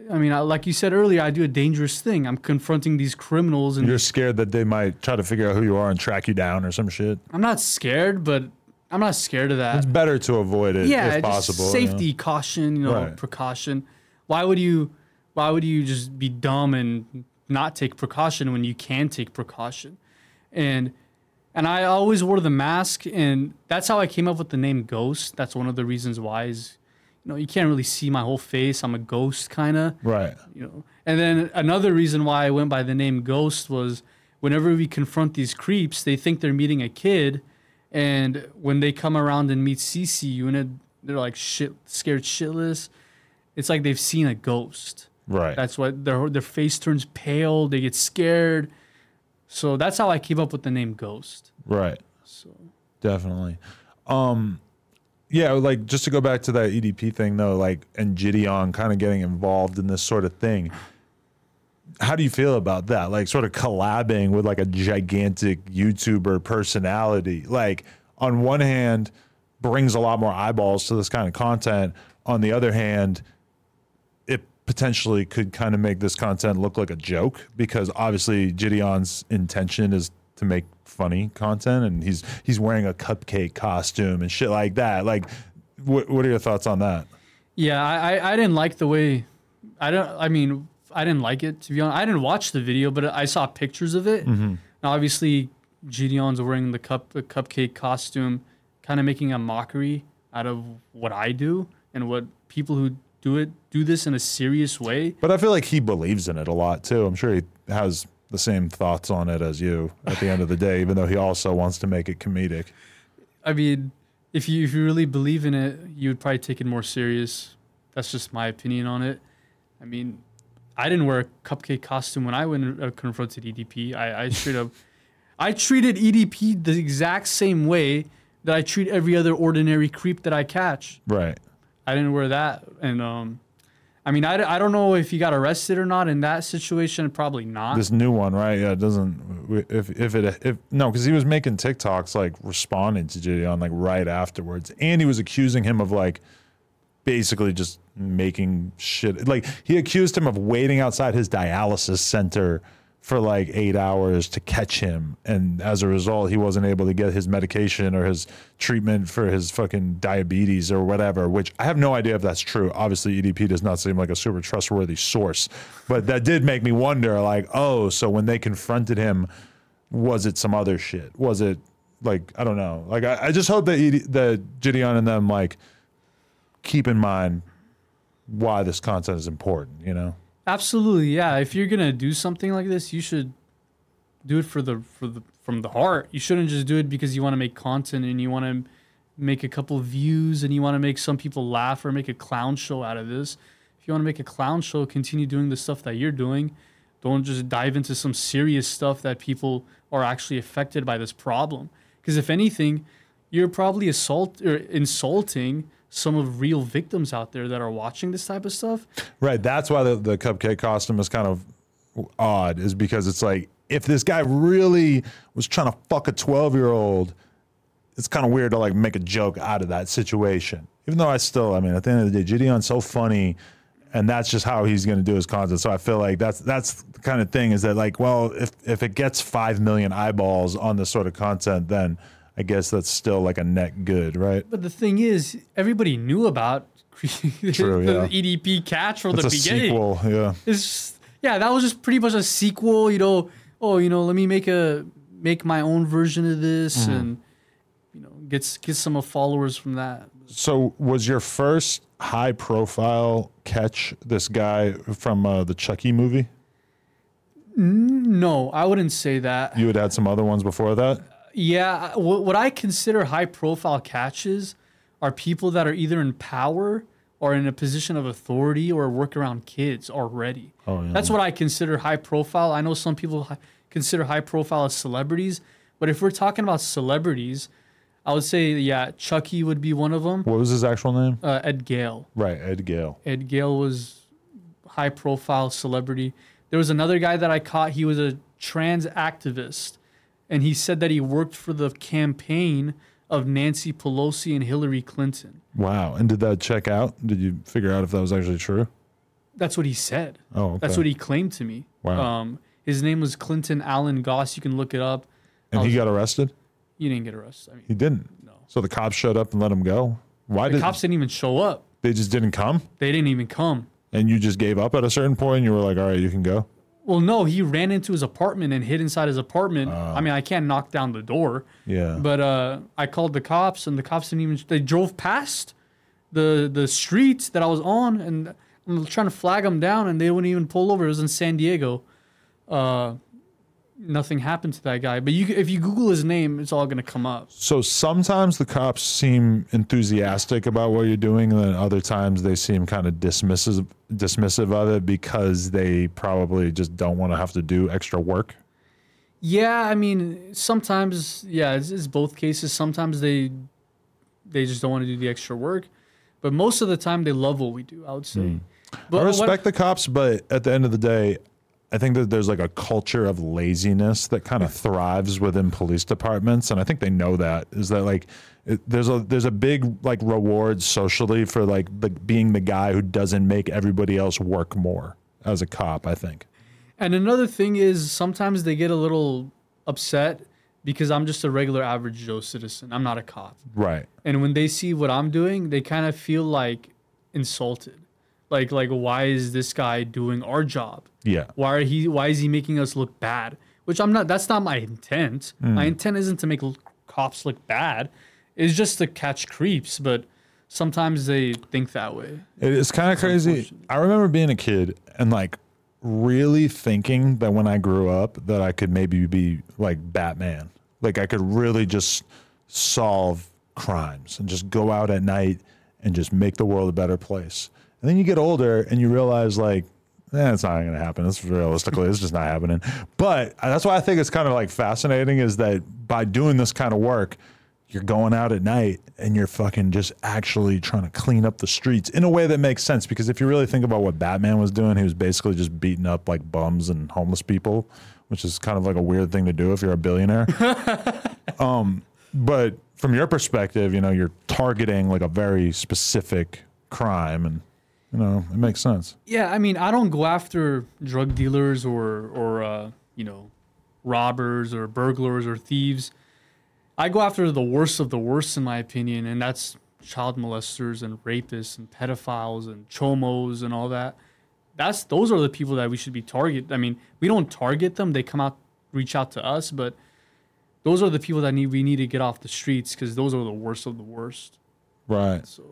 I mean, I, like you said earlier, I do a dangerous thing. I'm confronting these criminals, and You're scared that they might try to figure out who you are and track you down or some shit. I'm not scared, but I'm not scared of that. It's better to avoid it yeah, if just possible. safety, caution, you know, Right. precaution. Why would you? Why would you just be dumb and not take precaution when you can take precaution? And and I always wore the mask, and that's how I came up with the name Ghost. That's one of the reasons why is, you know, you can't really see my whole face. I'm a ghost, kind of Right. you know. And then another reason why I went by the name Ghost was whenever we confront these creeps, they think they're meeting a kid, and when they come around and meet CC unit, they're like shit, scared shitless. It's like they've seen a ghost. Right. That's why their their face turns pale. They get scared. So that's how I keep up with the name Ghost. right. So Definitely. Um yeah, like just to go back to that EDP thing though, like and Gideon kind of getting involved in this sort of thing. How do you feel about that? Like sort of collabing with like a gigantic YouTuber personality. Like on one hand brings a lot more eyeballs to this kind of content. On the other hand, it potentially could kind of make this content look like a joke because obviously Gideon's intention is to make funny content and he's he's wearing a cupcake costume and shit like that. Like what what are your thoughts on that? Yeah, I, I, I didn't like the way I don't I mean I didn't like it to be honest. I didn't watch the video, but I saw pictures of it. Mm-hmm. Now obviously Gideon's wearing the cup the cupcake costume, kind of making a mockery out of what I do and what people who do it do this in a serious way. But I feel like he believes in it a lot too. I'm sure he has the same thoughts on it as you at the end of the day, even though he also wants to make it comedic. I mean, if you if you really believe in it, you would probably take it more serious. That's just my opinion on it. I mean, I didn't wear a cupcake costume when I went and uh, confronted EDP. I, I straight up, I treated EDP the exact same way that I treat every other ordinary creep that I catch. Right. I didn't wear that, and um, I mean, I, I don't know if he got arrested or not in that situation. Probably not. This new one, right? Yeah, it doesn't. If if it if no, because he was making TikToks like responding to Gideon like right afterwards, and he was accusing him of like basically just making shit. Like he accused him of waiting outside his dialysis center for like eight hours to catch him, and as a result, he wasn't able to get his medication or his treatment for his fucking diabetes or whatever. Which I have no idea if that's true. Obviously, EDP does not seem like a super trustworthy source, but that did make me wonder. Like, oh, so when they confronted him, was it some other shit? Was it like I don't know? Like I, I just hope that ED, that Gideon and them like keep in mind why this content is important. You know. Absolutely, yeah. If you're gonna do something like this, you should do it for the for the from the heart. You shouldn't just do it because you want to make content and you want to make a couple views and you want to make some people laugh or make a clown show out of this. If you want to make a clown show, continue doing the stuff that you're doing. Don't just dive into some serious stuff that people are actually affected by this problem. Because if anything, you're probably assault or insulting some of real victims out there that are watching this type of stuff. Right. That's why the, the cupcake costume is kind of odd, is because it's like if this guy really was trying to fuck a 12 year old, it's kind of weird to like make a joke out of that situation. Even though I still, I mean, at the end of the day, Gideon's so funny, and that's just how he's going to do his content. So I feel like that's that's the kind of thing is that like, well, if if it gets five million eyeballs on this sort of content, then I guess that's still like a net good, right? But the thing is, everybody knew about True, the yeah. EDP catch from It's the a beginning. sequel, yeah. It's just- yeah, that was just pretty much a sequel. You know, oh, you know, let me make a make my own version of this, Mm-hmm. and you know, get get some followers from that. So, was your first high profile catch this guy from uh, the Chucky movie? No, I wouldn't say that. You had had some other ones before that? Yeah, what, I consider high profile catches are people that are either in power or in a position of authority or work around kids already. Oh, yeah. That's what I consider high profile. I know some people consider high profile as celebrities, but if we're talking about celebrities, I would say yeah, Chucky would be one of them. What was his actual name? Uh, Ed Gale. Right, Ed Gale. Ed Gale was high profile celebrity. There was another guy that I caught. He was a trans activist, and he said that he worked for the campaign of Nancy Pelosi and Hillary Clinton. Wow. And did that check out? Did you figure out if that was actually true? That's what he said. Oh, okay. That's what he claimed to me. Wow. Um, his name was Clinton Allen Goss. You can look it up. and he got arrested? You didn't get arrested. I mean, He didn't. No. So the cops showed up and let him go. Why did the did cops didn't even show up. they just didn't come? They didn't even come. And you just gave up at a certain point and you were like, all right, you can go. Well, no, he ran into his apartment and hid inside his apartment. I mean, I can't knock down the door. Yeah. But uh, I called the cops, and the cops didn't even. They drove past the the streets that I was on, and I'm trying to flag them down, and they wouldn't even pull over. It was in San Diego. Uh, nothing happened to that guy. But you, if you Google his name, it's all gonna come up. So sometimes the cops seem enthusiastic about what you're doing, and then other times they seem kind of dismissive dismissive of it because they probably just don't want to have to do extra work. Yeah, I mean, sometimes, yeah, it's, it's both cases. Sometimes they they just don't want to do the extra work, but most of the time they love what we do. I would say. Hmm. But I what- respect the cops, but at the end of the day, I think that there's like a culture of laziness that kind of thrives within police departments, and I think they know that. Is that like it, there's a there's a big like reward socially for like the being the guy who doesn't make everybody else work more as a cop. I think. And another thing is sometimes they get a little upset because I'm just a regular average Joe citizen. I'm not a cop. Right. And when they see what I'm doing, they kind of feel like insulted. Like like why is this guy doing our job? Yeah. Why are he why is he making us look bad? Which I'm not that's not my intent. My hmm. intent isn't to make l- cops look bad. It's just to catch creeps, but sometimes they think that way. It is kind of crazy. I remember being a kid and like really thinking that when I grew up that I could maybe be like Batman. Like I could really just solve crimes and just go out at night and just make the world a better place. And then you get older and you realize like eh, it's not going to happen. It's realistically, it's just not happening. But that's why I think it's kind of like fascinating is that by doing this kind of work, you're going out at night and you're fucking just actually trying to clean up the streets in a way that makes sense. Because if you really think about what Batman was doing, he was basically just beating up like bums and homeless people, which is kind of like a weird thing to do if you're a billionaire. um, but from your perspective, you know, you're targeting like a very specific crime and, you know, it makes sense. Yeah, I mean, I don't go after drug dealers or or uh, you know, robbers or burglars or thieves. I go after the worst of the worst, in my opinion, and that's child molesters and rapists and pedophiles and chomos and all that. That's those are the people that we should be target. I mean, we don't target them; they come out, reach out to us, but those are the people that need we need to get off the streets because those are the worst of the worst. Right. So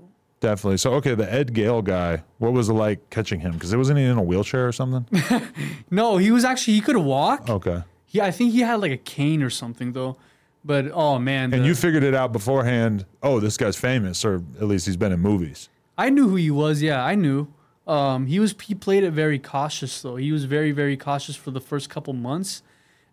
Definitely. So, okay, the Ed Gale guy, what was it like catching him? Because it wasn't he in a wheelchair or something? no, he was actually he could walk. Okay. He, I think he had like a cane or something though. But oh man, And the- you figured it out beforehand. Oh, this guy's famous, or at least he's been in movies. I knew who he was. Yeah, I knew. Um, he was he played it very cautious though. He was very very cautious for the first couple months,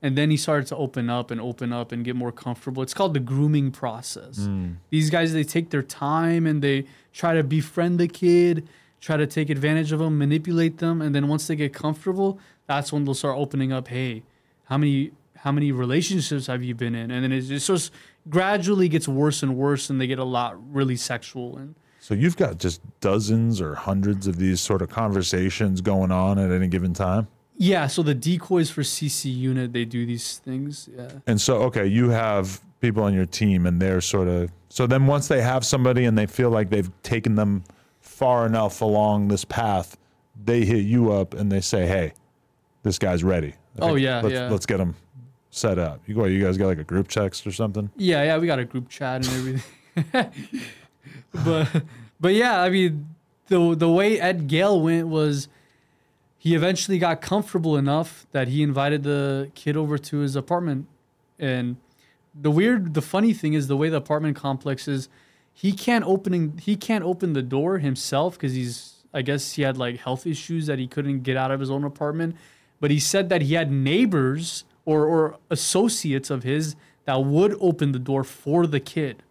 and then he started to open up and open up and get more comfortable. It's called the grooming process. These guys they take their time and they try to befriend the kid, try to take advantage of them, manipulate them, and then once they get comfortable, that's when they'll start opening up. Hey, how many how many relationships have you been in? And then it's just gradually gets worse and worse, and they get a lot really sexual and. So you've got just dozens or hundreds of these sort of conversations going on at any given time. Yeah, so the decoys for CC unit, they do these things. Yeah. And so, okay, you have people on your team, and they're sort of. So then, once they have somebody and they feel like they've taken them far enough along this path, they hit you up and they say, "Hey, this guy's ready." I Oh, yeah, let's, yeah. Let's get him set up. You go. You guys got like a group text or something. Yeah, yeah, we got a group chat and everything. but but yeah, I mean the the way Ed Gale went was he eventually got comfortable enough that he invited the kid over to his apartment and the weird the funny thing is the way the apartment complex is he can't opening he can't open the door himself because he's I guess he had like health issues that he couldn't get out of his own apartment. But he said that he had neighbors or, or associates of his that would open the door for the kid.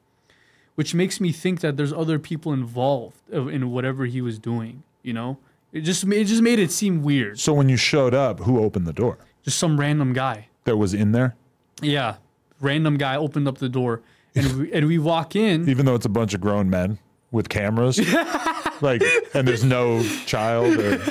which makes me think that there's other people involved uh, in whatever he was doing. You know, it just it just made it seem weird. So when you showed up, who opened the door? Just some random guy. That was in there, Yeah, random guy opened up the door, and we, and we walk in. even though it's a bunch of grown men with cameras. like, and there's no child. Or,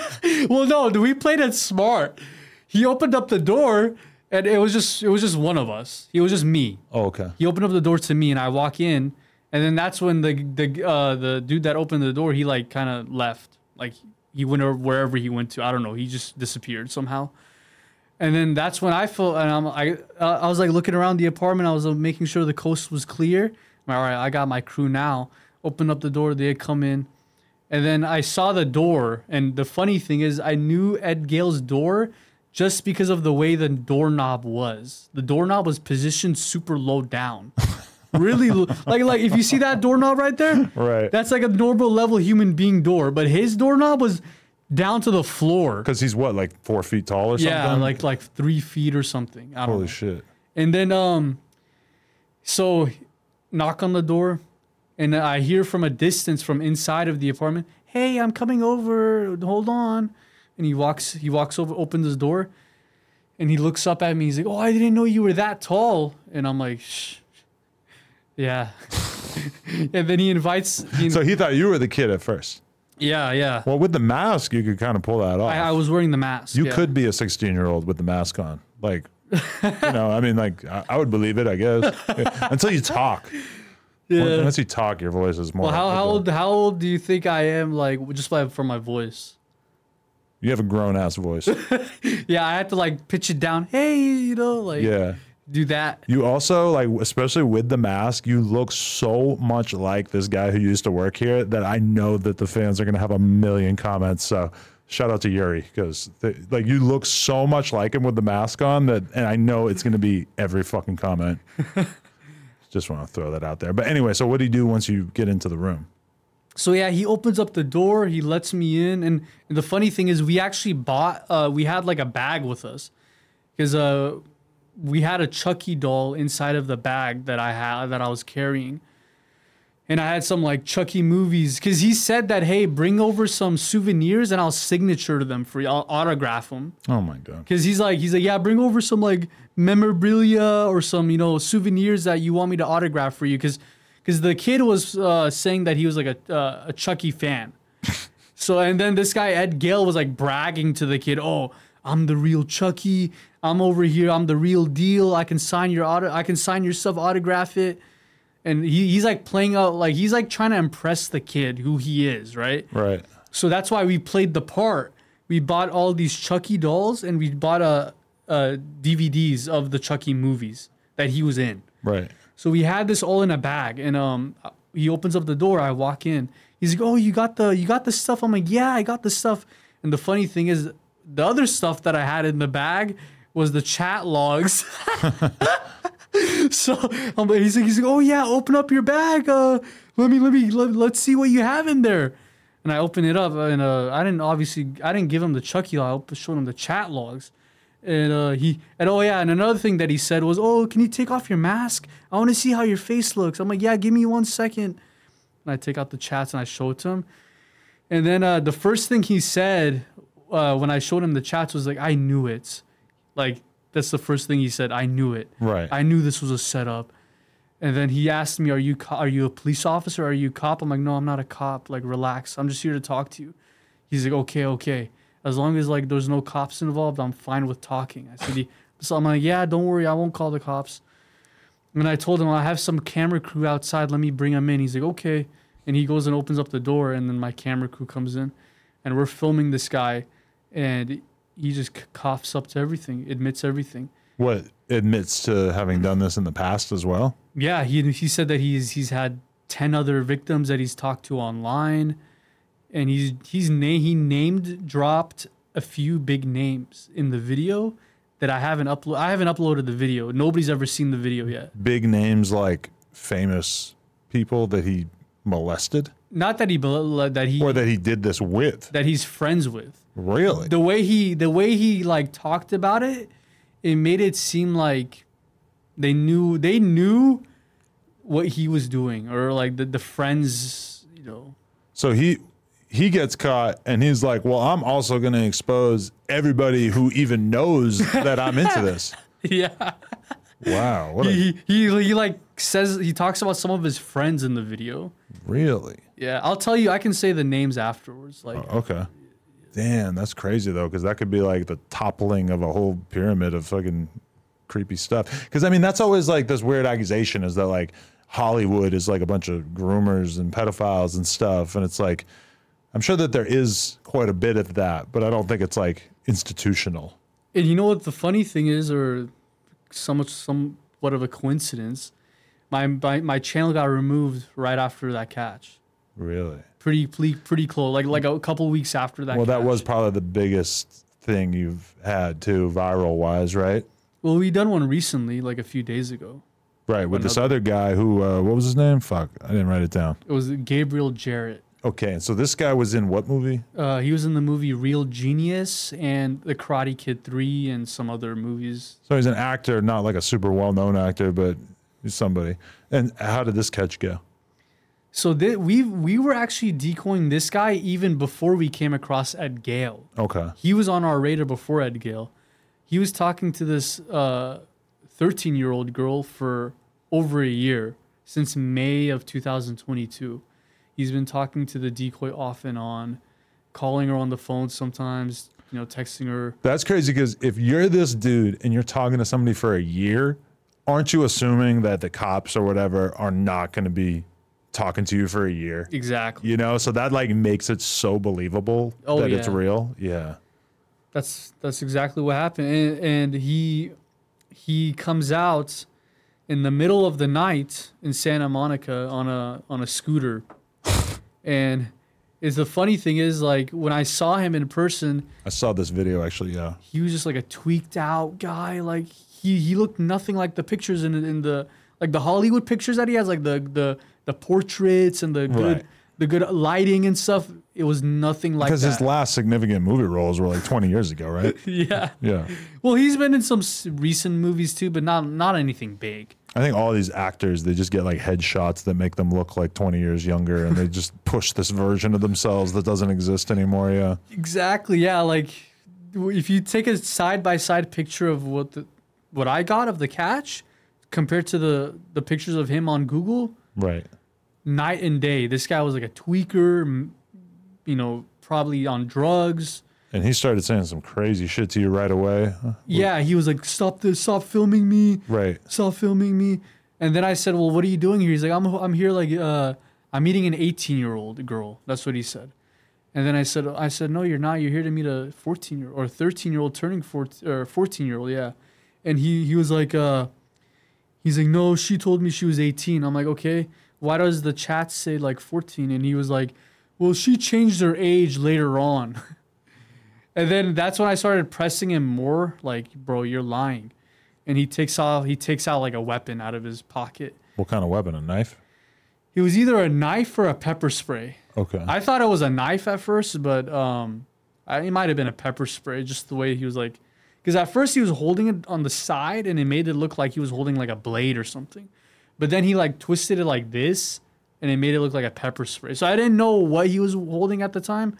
Well, no, we played it smart. He opened up the door, and it was just it was just one of us. It was just me. oh, okay. He opened up the door to me, and I walk in, and then that's when the the uh, the dude that opened the door, he like kind of left, like he went or wherever he went to. I don't know. He just disappeared somehow. And then that's when I felt, and I'm I uh, I was like looking around the apartment. I was uh, making sure the coast was clear. I'm all right, I got my crew now. Opened up the door. They had come in. And then I saw the door, and the funny thing is, I knew Ed Gale's door just because of the way the doorknob was. The doorknob was positioned super low down, really lo- like like if you see that doorknob right there, Right. That's like a normal level human being door, but his doorknob was down to the floor. Because he's what, like four feet tall or something? Yeah, like like three feet or something. I don't Holy know. shit. And then um so knock on the door and I hear from a distance from inside of the apartment, "Hey, I'm coming over. Hold on." And he walks he walks over opens his door and he looks up at me. He's like, "Oh, I didn't know you were that tall." And I'm like, Shh. "Yeah." and then he invites he, So he thought you were the kid at first. Yeah, yeah. Well, with the mask, you could kind of pull that off. I, I was wearing the mask. you yeah. could be a 16 year old with the mask on. Like, you know, I mean, like, I, I would believe it, I guess. Until you talk. Yeah. Unless you talk, your voice is more. Well, how, how old how old do you think I am? Like just by from my voice. You have a grown ass voice. Yeah, I have to like pitch it down. Hey, you know, like yeah. Do that. You also like, especially with the mask, you look so much like this guy who used to work here that I know that the fans are gonna have a million comments. So shout out to Yuri because like you look so much like him with the mask on that, and I know it's gonna be every fucking comment. Just want to throw that out there. But anyway, so what do you do once you get into the room? So yeah, he opens up the door. He lets me in, and, and the funny thing is, we actually bought. Uh, we had like a bag with us, because uh, we had a Chucky doll inside of the bag that I had that I was carrying, and I had some like Chucky movies. Because he said that, hey, bring over some souvenirs and I'll signature them for you. I'll autograph them. Oh my god. Because he's like, he's like, yeah, bring over some like memorabilia or some, you know, souvenirs that you want me to autograph for you. Because, because the kid was uh, saying that he was like a uh, a Chucky fan. so and then this guy Ed Gale was like bragging to the kid, oh, I'm the real Chucky. I'm over here. I'm the real deal. I can sign your auto. I can sign your stuff, autograph it. And he, he's like playing out like he's like trying to impress the kid who he is, right? Right. So that's why we played the part. We bought all these Chucky dolls and we bought a, uh DVDs of the Chucky movies that he was in. Right. So we had this all in a bag, and um, he opens up the door. I walk in. He's like, "Oh, you got the you got the stuff." I'm like, "Yeah, I got the stuff." And the funny thing is, the other stuff that I had in the bag was the chat logs. so he's like, he's like, "Oh yeah, open up your bag. Uh, let me let me let, let's see what you have in there." And I open it up, and uh, I didn't obviously I didn't give him the Chucky. I showed him the chat logs. And uh, he and oh yeah, and another thing that he said was, "Oh, can you take off your mask? I want to see how your face looks." I'm like, "Yeah, give me one second. And I take out the chats and I show it to him. And then uh, the first thing he said uh, when I showed him the chats was like, "I knew it." Like that's the first thing he said. I knew it. Right. I knew this was a setup. And then he asked me, "Are you co- are you a police officer? Are you a cop?" I'm like, "No, I'm not a cop. Like, relax. I'm just here to talk to you." He's like, "Okay, okay. As long as like there's no cops involved, I'm fine with talking." I said, "So I'm like, yeah, don't worry. I won't call the cops." And I told him I have some camera crew outside. Let me bring him in. He's like, "Okay." And he goes and opens up the door, and then my camera crew comes in, and we're filming this guy, and he just coughs up to everything, admits everything. What admits to having done this in the past as well? Yeah, he he said that he's he's had ten other victims that he's talked to online, and he's he's na- he named dropped a few big names in the video that I haven't upload I haven't uploaded the video. Nobody's ever seen the video yet. Big names like famous people that he molested Not that he that he or that he did this with. that he's friends with. Really? The way he the way he like talked about it, it made it seem like they knew they knew what he was doing or like the the friends, you know. So he he gets caught and he's like, "Well, I'm also going to expose everybody who even knows that I'm into this." Yeah. Wow, what a, He, he he he like says he talks about some of his friends in the video. really? Yeah, I'll tell you. I can say the names afterwards. Like, oh, Okay. Damn, that's crazy though, because that could be like the toppling of a whole pyramid of fucking creepy stuff. Because I mean, that's always like this weird accusation is that like Hollywood is like a bunch of groomers and pedophiles and stuff, and it's like I'm sure that there is quite a bit of that, but I don't think it's like institutional. and you know what the funny thing is, or somewhat somewhat of a coincidence, my my my channel got removed right after that catch. Really? Pretty pretty pretty close, like like a couple weeks after that. Well, that was probably the biggest thing you've had too, viral wise, right? Well, we done one recently, like a few days ago. Right, with this other guy who, uh, what was his name? Fuck, I didn't write it down. It was Gabriel Jarret. Okay, and so this guy was in what movie? Uh, he was in the movie Real Genius and The Karate Kid 3 and some other movies. So he's an actor, not like a super well known actor, but he's somebody. And how did this catch go? So th- we we were actually decoying this guy even before we came across Ed Gale. Okay. He was on our radar before Ed Gale. He was talking to this uh, 13 year old girl for over a year since May of 2022. He's been talking to the decoy off and on, calling her on the phone sometimes, you know, texting her. That's crazy because if you're this dude and you're talking to somebody for a year, aren't you assuming that the cops or whatever are not going to be talking to you for a year? Exactly. You know, so that like makes it so believable Oh, that it's real. Yeah. That's that's exactly what happened. And, and he he comes out in the middle of the night in Santa Monica on a on a scooter. and is the funny thing is like when I saw him in person, I saw this video actually. Yeah. he was just like a tweaked out guy. Like he he looked nothing like the pictures in in the like the Hollywood pictures that he has, like the the the portraits and the good Right. the good lighting and stuff. It was nothing like Because that. his last significant movie roles were like 20 years ago, right? yeah. yeah. Well, he's been in some recent movies too, but not not anything big. I think all these actors, they just get like headshots that make them look like 20 years younger and they just push this version of themselves that doesn't exist anymore. Yeah. Exactly. Yeah. Like if you take a side by side picture of what the what I got of the catch compared to the the pictures of him on Google, Right. Night and day. This guy was like a tweaker, you know, probably on drugs. And he started saying some crazy shit to you right away. Yeah, he was like, "Stop this! Stop filming me! Right. Stop filming me!" And then I said, "Well, what are you doing here?" He's like, "I'm I'm here like uh I'm meeting an 18 year old girl." That's what he said. And then I said, "I said no, you're not. You're here to meet a 14 year or 13 year old turning 14 or 14 year old, yeah." And he he was like, uh, he's like, "No, she told me she was 18." I'm like, "Okay, why does the chat say like 14?" And he was like, "Well, she changed her age later on." And then that's when I started pressing him more, like, bro, you're lying. And he takes off he takes out like a weapon out of his pocket. What kind of weapon? A knife? It was either a knife or a pepper spray. Okay. I thought it was a knife at first, but um I, it might have been a pepper spray, just the way he was like because at first he was holding it on the side and it made it look like he was holding like a blade or something. But then he like twisted it like this and it made it look like a pepper spray. So I didn't know what he was holding at the time.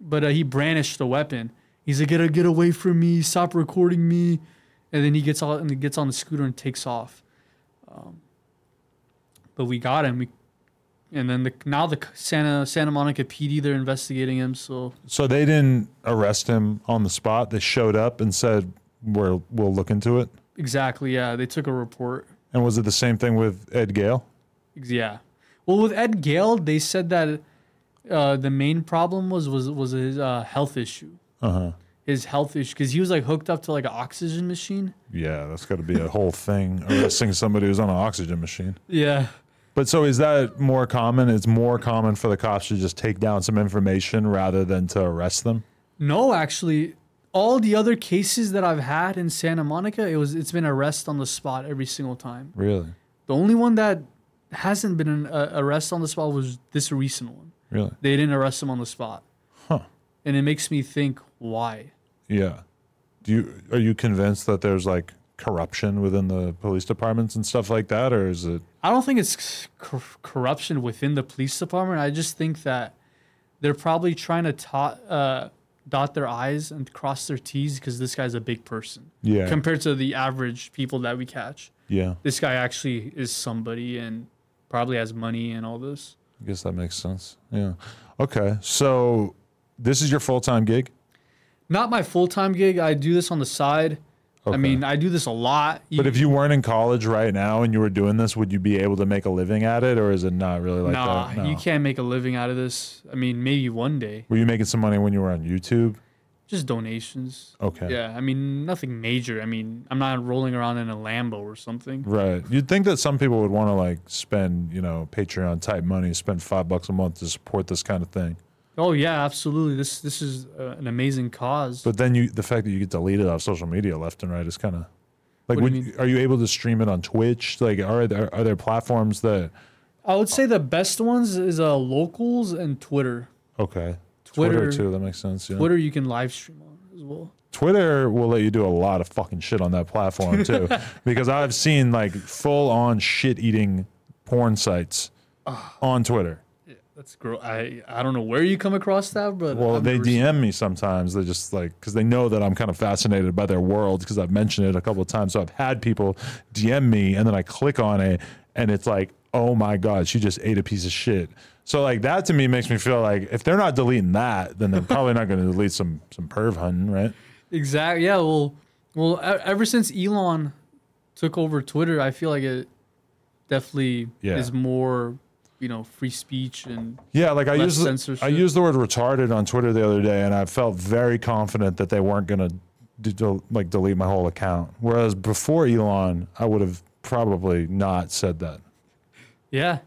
But uh, he brandished the weapon. He's like, "Get get away from me! Stop recording me!" And then he gets all and he gets on the scooter and takes off. Um, but we got him. We, and then the now the Santa Santa Monica PD they're investigating him. So so they didn't arrest him on the spot. They showed up and said, we're, we'll look into it. exactly, yeah, they took a report. And was it the same thing with Ed Gale? Yeah. Well, with Ed Gale, they said that uh, the main problem was was was his uh, health issue. Uh huh. His health issue because he was like hooked up to like an oxygen machine. Yeah, that's got to be a whole thing, arresting somebody who's on an oxygen machine. Yeah. But so is that more common? It's more common for the cops to just take down some information rather than to arrest them? No, actually, all the other cases that I've had in Santa Monica, it was it's been arrest on the spot every single time. Really? The only one that hasn't been an uh, arrest on the spot was this recent one. Really? They didn't arrest him on the spot, Huh. and it makes me think why. Yeah. Do you are you convinced that there's like corruption within the police departments and stuff like that, or is it? I don't think it's cor- corruption within the police department. I just think that they're probably trying to ta- uh, dot their I's and cross their T's because this guy's a big person. Yeah. Compared to the average people that we catch. Yeah, This guy actually is somebody and probably has money and all this. I guess that makes sense. Yeah. Okay, so this is your full time gig. Not my full time gig. I do this on the side. Okay. I mean, I do this a lot. But if you weren't in college right now and you were doing this, would you be able to make a living at it, or is it not really like nah, that? No. you can't make a living out of this. I mean, maybe one day. Were you making some money when you were on YouTube? Just donations. Okay. Yeah, I mean, nothing major. I mean, I'm not rolling around in a Lambo or something. Right. You'd think that some people would want to like spend, you know, Patreon type money, spend five bucks a month to support this kind of thing. Oh yeah, absolutely. This this is uh, an amazing cause. But then you, the fact that you get deleted off social media left and right is kind of like. What do Would, you you are you able to stream it on Twitch? Like, are there are there platforms that? I would say the best ones is uh, locals and Twitter. Okay. Twitter- too. That makes sense. Yeah. Twitter you can live stream on as well. Twitter will let you do a lot of fucking shit on that platform too, because I've seen like full on shit eating porn sites Ah. on Twitter. That's girl. I I don't know where you come across that, but Well, I've they DM me sometimes. They just like because they know that I'm kind of fascinated by their world because I've mentioned it a couple of times. So I've had people DM me, and then I click on it, and it's like, oh my god, she just ate a piece of shit. So like that to me makes me feel like if they're not deleting that, then they're probably not going to delete some some perv hunting, right? Exactly. Yeah. Well, well. Ever since Elon took over Twitter, I feel like it definitely Yeah. is more, you know, free speech and Yeah, like I used censorship. I used the word retarded on Twitter the other day, and I felt very confident that they weren't gonna d- del- like delete my whole account. Whereas before Elon, I would have probably not said that. yeah,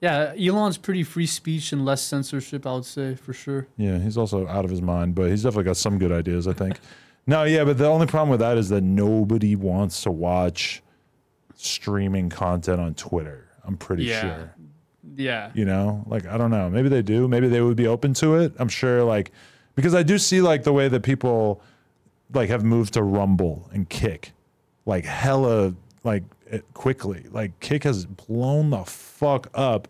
yeah. Elon's pretty free speech and less censorship. I would say for sure. Yeah, he's also out of his mind, but he's definitely got some good ideas, I think. no, yeah, but the only problem with that is that nobody wants to watch streaming content on Twitter. I'm pretty Yeah. sure. Yeah. you know like i don't know. Maybe they do. Maybe they would be open to it. I'm sure like because i do see like the way that people like have moved to rumble and kick like hella like it- quickly. Like kick has blown the fuck up.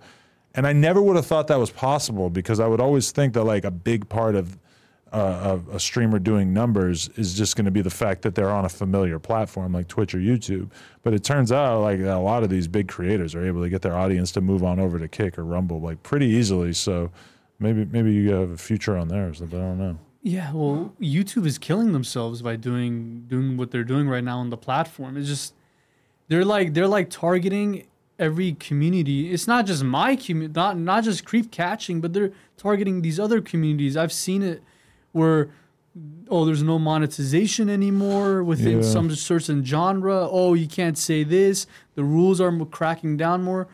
And i never would have thought that was possible because i would always think that like a big part of uh, a, a streamer doing numbers is just going to be the fact that they're on a familiar platform like Twitch or YouTube. But it turns out like a lot of these big creators are able to get their audience to move on over to Kick or Rumble like pretty easily. So maybe maybe you have a future on there, or something. I don't know. Yeah, well, YouTube is killing themselves by doing doing what they're doing right now on the platform. It's just they're like they're like targeting every community. It's not just my community, not not just creep catching, but they're targeting these other communities. I've seen it where oh, there's no monetization anymore within Yeah. some certain genre. Oh, you can't say this. The rules are cracking down more.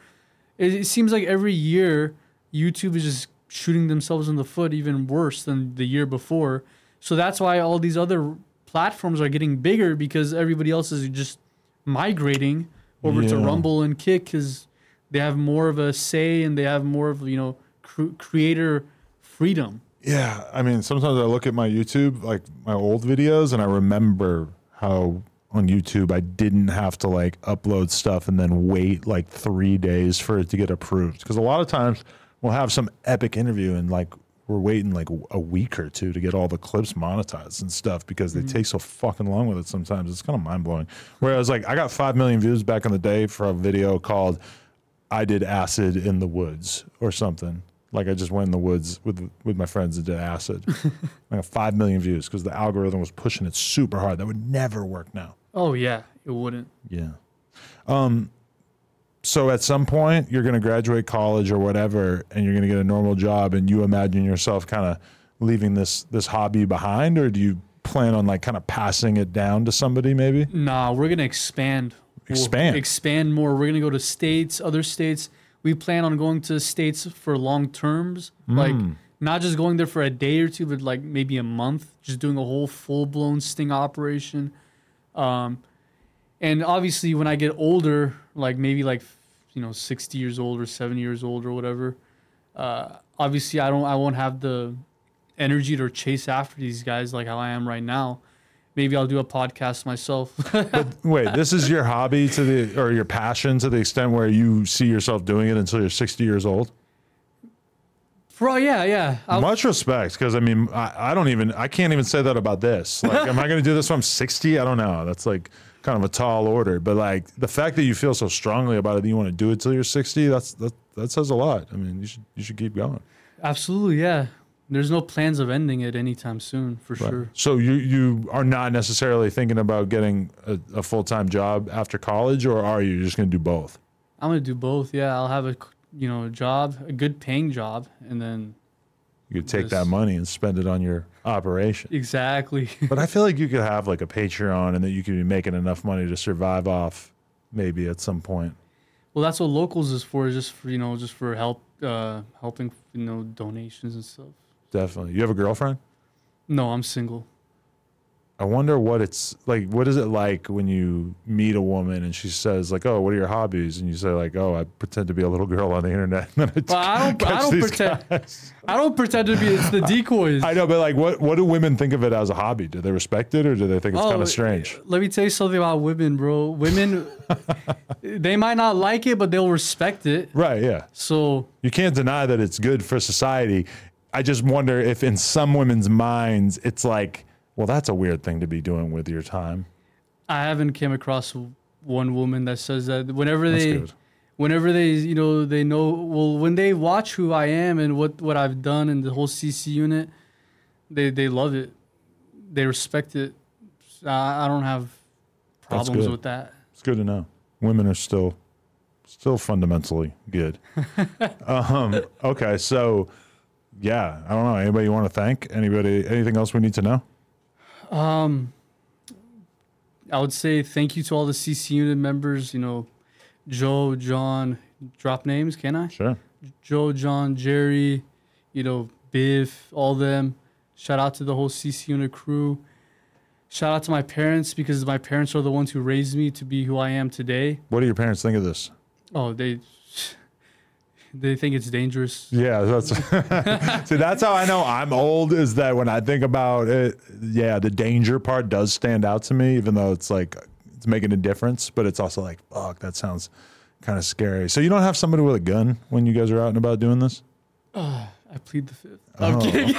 It, it seems like every year YouTube is just shooting themselves in the foot even worse than the year before. So that's why all these other platforms are getting bigger because everybody else is just migrating over to Rumble and Kick because they have more of a say and they have more of you know cr- creator freedom. Yeah, I mean, sometimes I look at my YouTube, like my old videos, and I remember how on YouTube I didn't have to like upload stuff and then wait like three days for it to get approved. Because a lot of times we'll have some epic interview and like we're waiting like a week or two to get all the clips monetized and stuff because they mm-hmm. take so fucking long with it sometimes. It's kind of mind blowing. Whereas like I got 5 million views back in the day for a video called I did acid in the woods or something. Like I just went in the woods with with my friends and did acid. I got five million views because the algorithm was pushing it super hard. That would never work now. Oh yeah, it wouldn't. Yeah. Um. So at some point you're going to graduate college or whatever, and you're going to get a normal job, and you imagine yourself kind of leaving this this hobby behind, or do you plan on like kind of passing it down to somebody maybe? Nah, we're gonna expand. We'll Expand. expand more. We're gonna go to states, other states. We plan on going to states for long terms, like not just going there for a day or two, but like maybe a month, just doing a whole full blown sting operation. Um, and obviously, when I get older, like maybe like you know sixty years old or seventy years old or whatever, uh, obviously I don't, I won't have the energy to chase after these guys like how I am right now. Maybe I'll do a podcast myself. Wait, this is your hobby to the or your passion to the extent where you see yourself doing it until you're 60 years old? Bro, yeah, yeah. I'll- Much respect, because I mean, I, I don't even, I can't even say that about this. Like, am I going to do this when I'm 60? I don't know. That's like kind of a tall order. But like the fact that you feel so strongly about it that you want to do it till you're 60, that's that that says a lot. I mean, you should you should keep going. Absolutely, yeah. There's no plans of ending it anytime soon, for sure. So you you are not necessarily thinking about getting a, a full time job after college, or are you just going to do both? I'm gonna do both. Yeah, I'll have a you know job, a good paying job, and then You could take that money and spend it on your operation. exactly. But I feel like you could have like a Patreon and that you could be making enough money to survive off maybe at some point. well, that's what locals is for, just for you know, just for help, uh, helping you know donations and stuff. Definitely. You have a girlfriend? No, I'm single. I wonder what it's like. What is it like when you meet a woman and she says like, "Oh, what are your hobbies?" And you say like, "Oh, I pretend to be a little girl on the internet." And then I But I don't. I don't pretend. guys. I don't pretend to be. It's the decoys. I know, but like, what what do women think of it as a hobby? Do they respect it or do they think it's Oh, kind of strange? Let me tell you something about women, bro. Women, they might not like it, but they'll respect it. Right? Yeah. So You can't deny that it's good for society. I just wonder if in some women's minds it's like, well, that's a weird thing to be doing with your time. I haven't came across one woman that says that whenever That's they, good. whenever they, you know, they know. Well, when they watch who I am and what what I've done in the whole CC unit, they they love it. They respect it. I, I don't have problems with that. It's good to know. Women are still still fundamentally good. um, okay, so yeah, I don't know. Anybody you want to thank? Anybody? Anything else we need to know? Um, I would say thank you to all the CC unit members. You know, Joe, John. Drop names, can I? Sure. Joe, John, Jerry, you know, Biff, all them. Shout out to the whole CC unit crew. Shout out to my parents because my parents are the ones who raised me to be who I am today. What do your parents think of this? Oh, they they think it's dangerous. Yeah, that's see. That's how I know I'm old. Is that when I think about it? Yeah, the danger part does stand out to me, even though it's like it's making a difference. But it's also like, fuck, that sounds kind of scary. So you don't have somebody with a gun when you guys are out and about doing this? Uh, I plead the fifth. Oh, I'm kidding.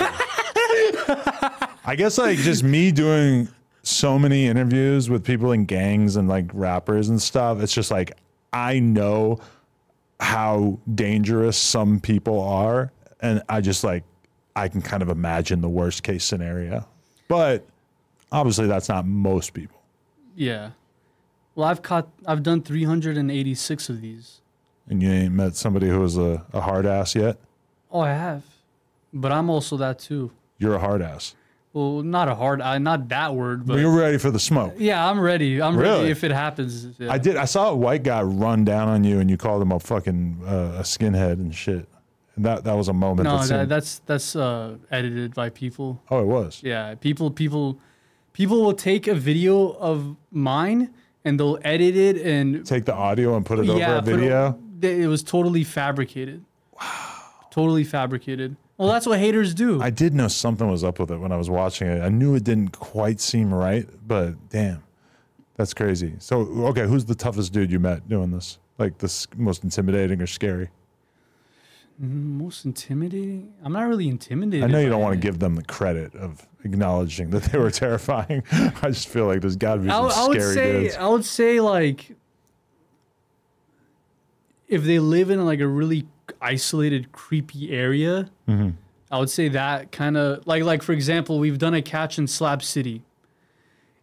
I guess like just me doing so many interviews with people in gangs and like rappers and stuff. It's just like I know how dangerous some people are, and I just like I can kind of imagine the worst case scenario. But obviously, that's not most people. Yeah. Well, I've caught. I've done 386 of these. And you ain't met somebody who was a, a hard ass yet. Oh, I have. But I'm also that too. You're a hard ass. Well, not a hard. I not that word, but You're ready for the smoke. yeah, I'm ready. I'm Really? ready if it happens. Yeah. I did. I saw a white guy run down on you, and you called him a fucking uh, a skinhead and shit. And that that was a moment. No, that that, that's that's uh, edited by people. oh, it was. Yeah, people people people will take a video of mine and they'll edit it and Take the audio and put it yeah, over a put it- video. it was totally fabricated. Wow. Totally fabricated. Well, that's what haters do. I did know something was up with it when I was watching it. I knew it didn't quite seem right, but damn, that's crazy. So, okay, who's the toughest dude you met doing this? Like the most intimidating or scary? Most intimidating? I'm not really intimidated. I know you don't want to give them the credit of acknowledging that they were terrifying. I just feel like there's got to be I, some would- I would scary say dudes. I would say like if they live in like a really isolated, creepy area, Mm-hmm. I would say that kind of like like for example, we've done a catch in Slab City.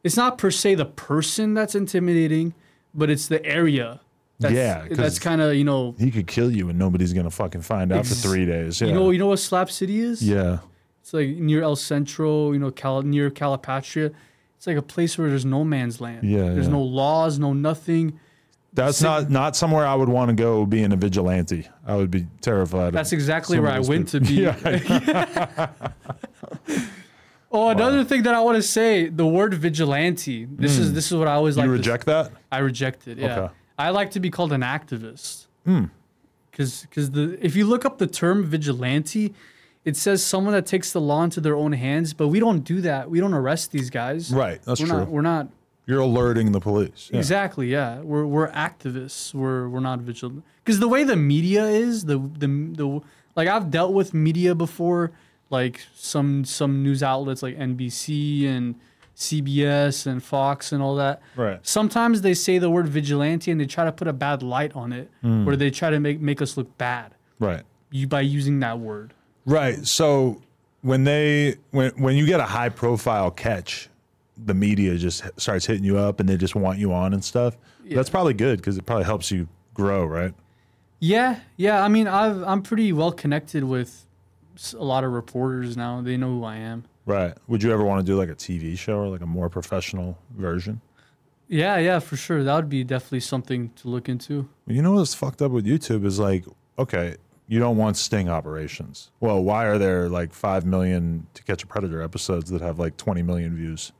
It's not per se the person that's intimidating, but it's the area. That's, Yeah, that's kind of you know He could kill you and nobody's gonna fucking find out for three days. Yeah. you know you know what Slab City is? yeah. It's like near El Centro, you know, Cal- near Calipatria. It's like a place where there's no man's land. Yeah, There's yeah. no laws, no nothing. That's Sit- not not somewhere I would want to go being a vigilante. I would be terrified. That's exactly where I went to be. Yeah, Oh, another thing that I want to say: the word vigilante. This is this is what I always like. Hmm. you reject that? I reject it. Yeah, Okay. Hmm. I like to be called an activist. Because because the if you look up the term vigilante, it says someone that takes the law into their own hands, but we don't do that. We don't arrest these guys. Right, that's we're true. Not, we're not You're alerting the police. Yeah. exactly. Yeah, we're we're activists. We're we're not vigilant. Because the way the media is, the the the like I've dealt with media before, like some some news outlets like NBC and CBS and Fox and all that. Right. Sometimes they say the word vigilante and they try to put a bad light on it, Hmm. where they try to make make us look bad Right. you by using that word. Right. So when they when when you get a high profile catch, the media just starts hitting you up and they just want you on and stuff. That's probably good because it probably helps you grow, right? Yeah, yeah. I mean, I've I'm pretty well connected with a lot of reporters now. They know who I am. Right. Would you ever want to do like a TV show or like a more professional version? Yeah, yeah, for sure. That would be definitely something to look into. You know what's fucked up with YouTube is like, okay, you don't want sting operations. Well, why are there like five million to catch a predator episodes that have like twenty million views?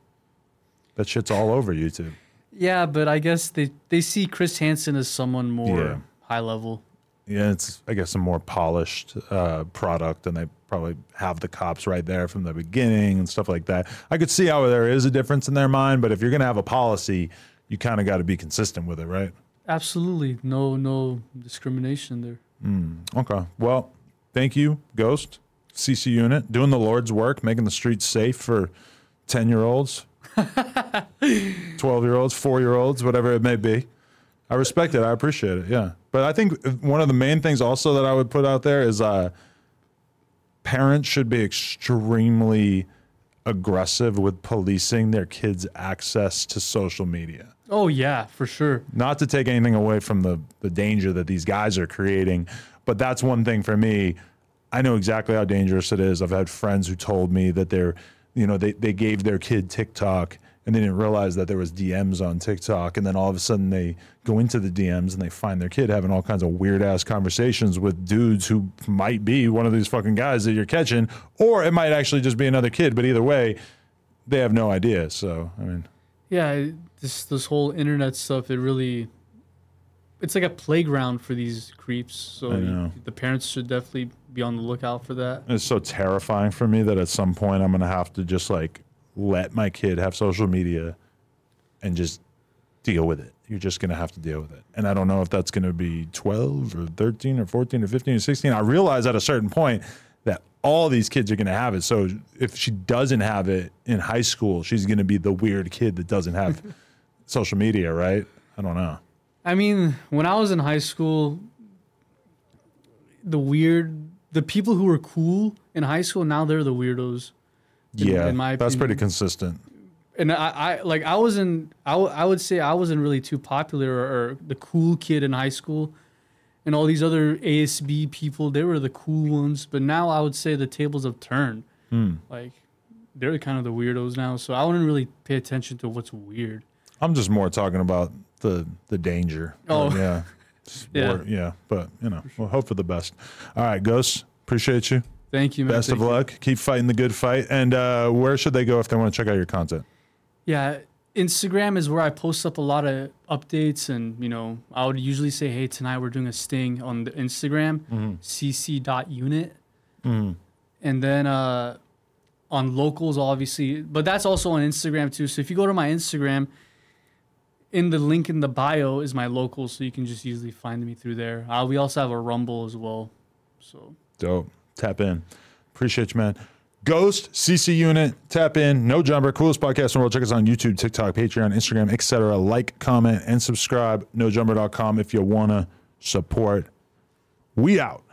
That shit's all over YouTube. Yeah, but I guess they they see Chris Hansen as someone more Yeah. high level. Yeah, it's I guess a more polished uh, product, and they probably have the cops right there from the beginning and stuff like that. I could see how there is a difference in their mind, but if you're gonna have a policy, you kind of got to be consistent with it, right? Absolutely, no no discrimination there. Okay. Well, thank you, Ghost CC Unit, doing the Lord's work, making the streets safe for ten year olds, twelve year olds, four year olds, whatever it may be. I respect it. I appreciate it. Yeah. But I think one of the main things also that I would put out there is uh, parents should be extremely aggressive with policing their kids' access to social media Oh yeah, for sure. not to take anything away from the the danger that these guys are creating, but that's one thing for me. I know exactly how dangerous it is. I've had friends who told me that they're, you know, they, they gave their kid TikTok and they didn't realize that there was DMs on TikTok, and then all of a sudden they go into the DMs and they find their kid having all kinds of weird ass conversations with dudes who might be one of these fucking guys that you're catching, or it might actually just be another kid. But either way, they have no idea. So I mean, Yeah, this this whole internet stuff. It really, it's like a playground for these creeps. So I you- the parents should definitely be on the lookout for that. It's so terrifying for me that at some point I'm gonna have to just like let my kid have social media and just deal with it. You're just gonna have to deal with it. And I don't know if that's gonna be 12 or 13 or 14 or 15 or 16. I realize at a certain point that all these kids are gonna have it. So if she doesn't have it in high school, she's gonna be the weird kid that doesn't have social media, right? I don't know. I mean, when I was in high school, the weird, the people who were cool in high school now they're the weirdos. In- yeah, in my that's pretty consistent. and I, I like I wasn't I, w- I would say I wasn't really too popular or, or the cool kid in high school, and all these other ASB people they were the cool ones. But now I would say the tables have turned. Hmm. Like they're kind of the weirdos now. So I wouldn't really pay attention to what's weird. I'm just more talking about the the danger. Oh. Yeah, Yeah. yeah. But you know, we'll hope for the best. All right, Ghost. Appreciate you. Thank you, man. Best of Thank you. luck. Keep fighting the good fight. And uh, where should they go if they want to check out your content? Yeah, Instagram is where I post up a lot of updates, and you know, I would usually say, "Hey, tonight we're doing a sting on the Instagram, cc.unit," and then uh, on locals, obviously, but that's also on Instagram too. So if you go to my Instagram, in the link in the bio is my local, so you can just easily find me through there. Uh, we also have a Rumble as well, so. Dope. Tap in. Appreciate you, man. Ghost, CC Unit, tap in, no jumper, coolest podcast in the world. Check us on YouTube, TikTok, Patreon, Instagram, etc. Like, comment, and subscribe. NoJumper.com if you wanna support. We out.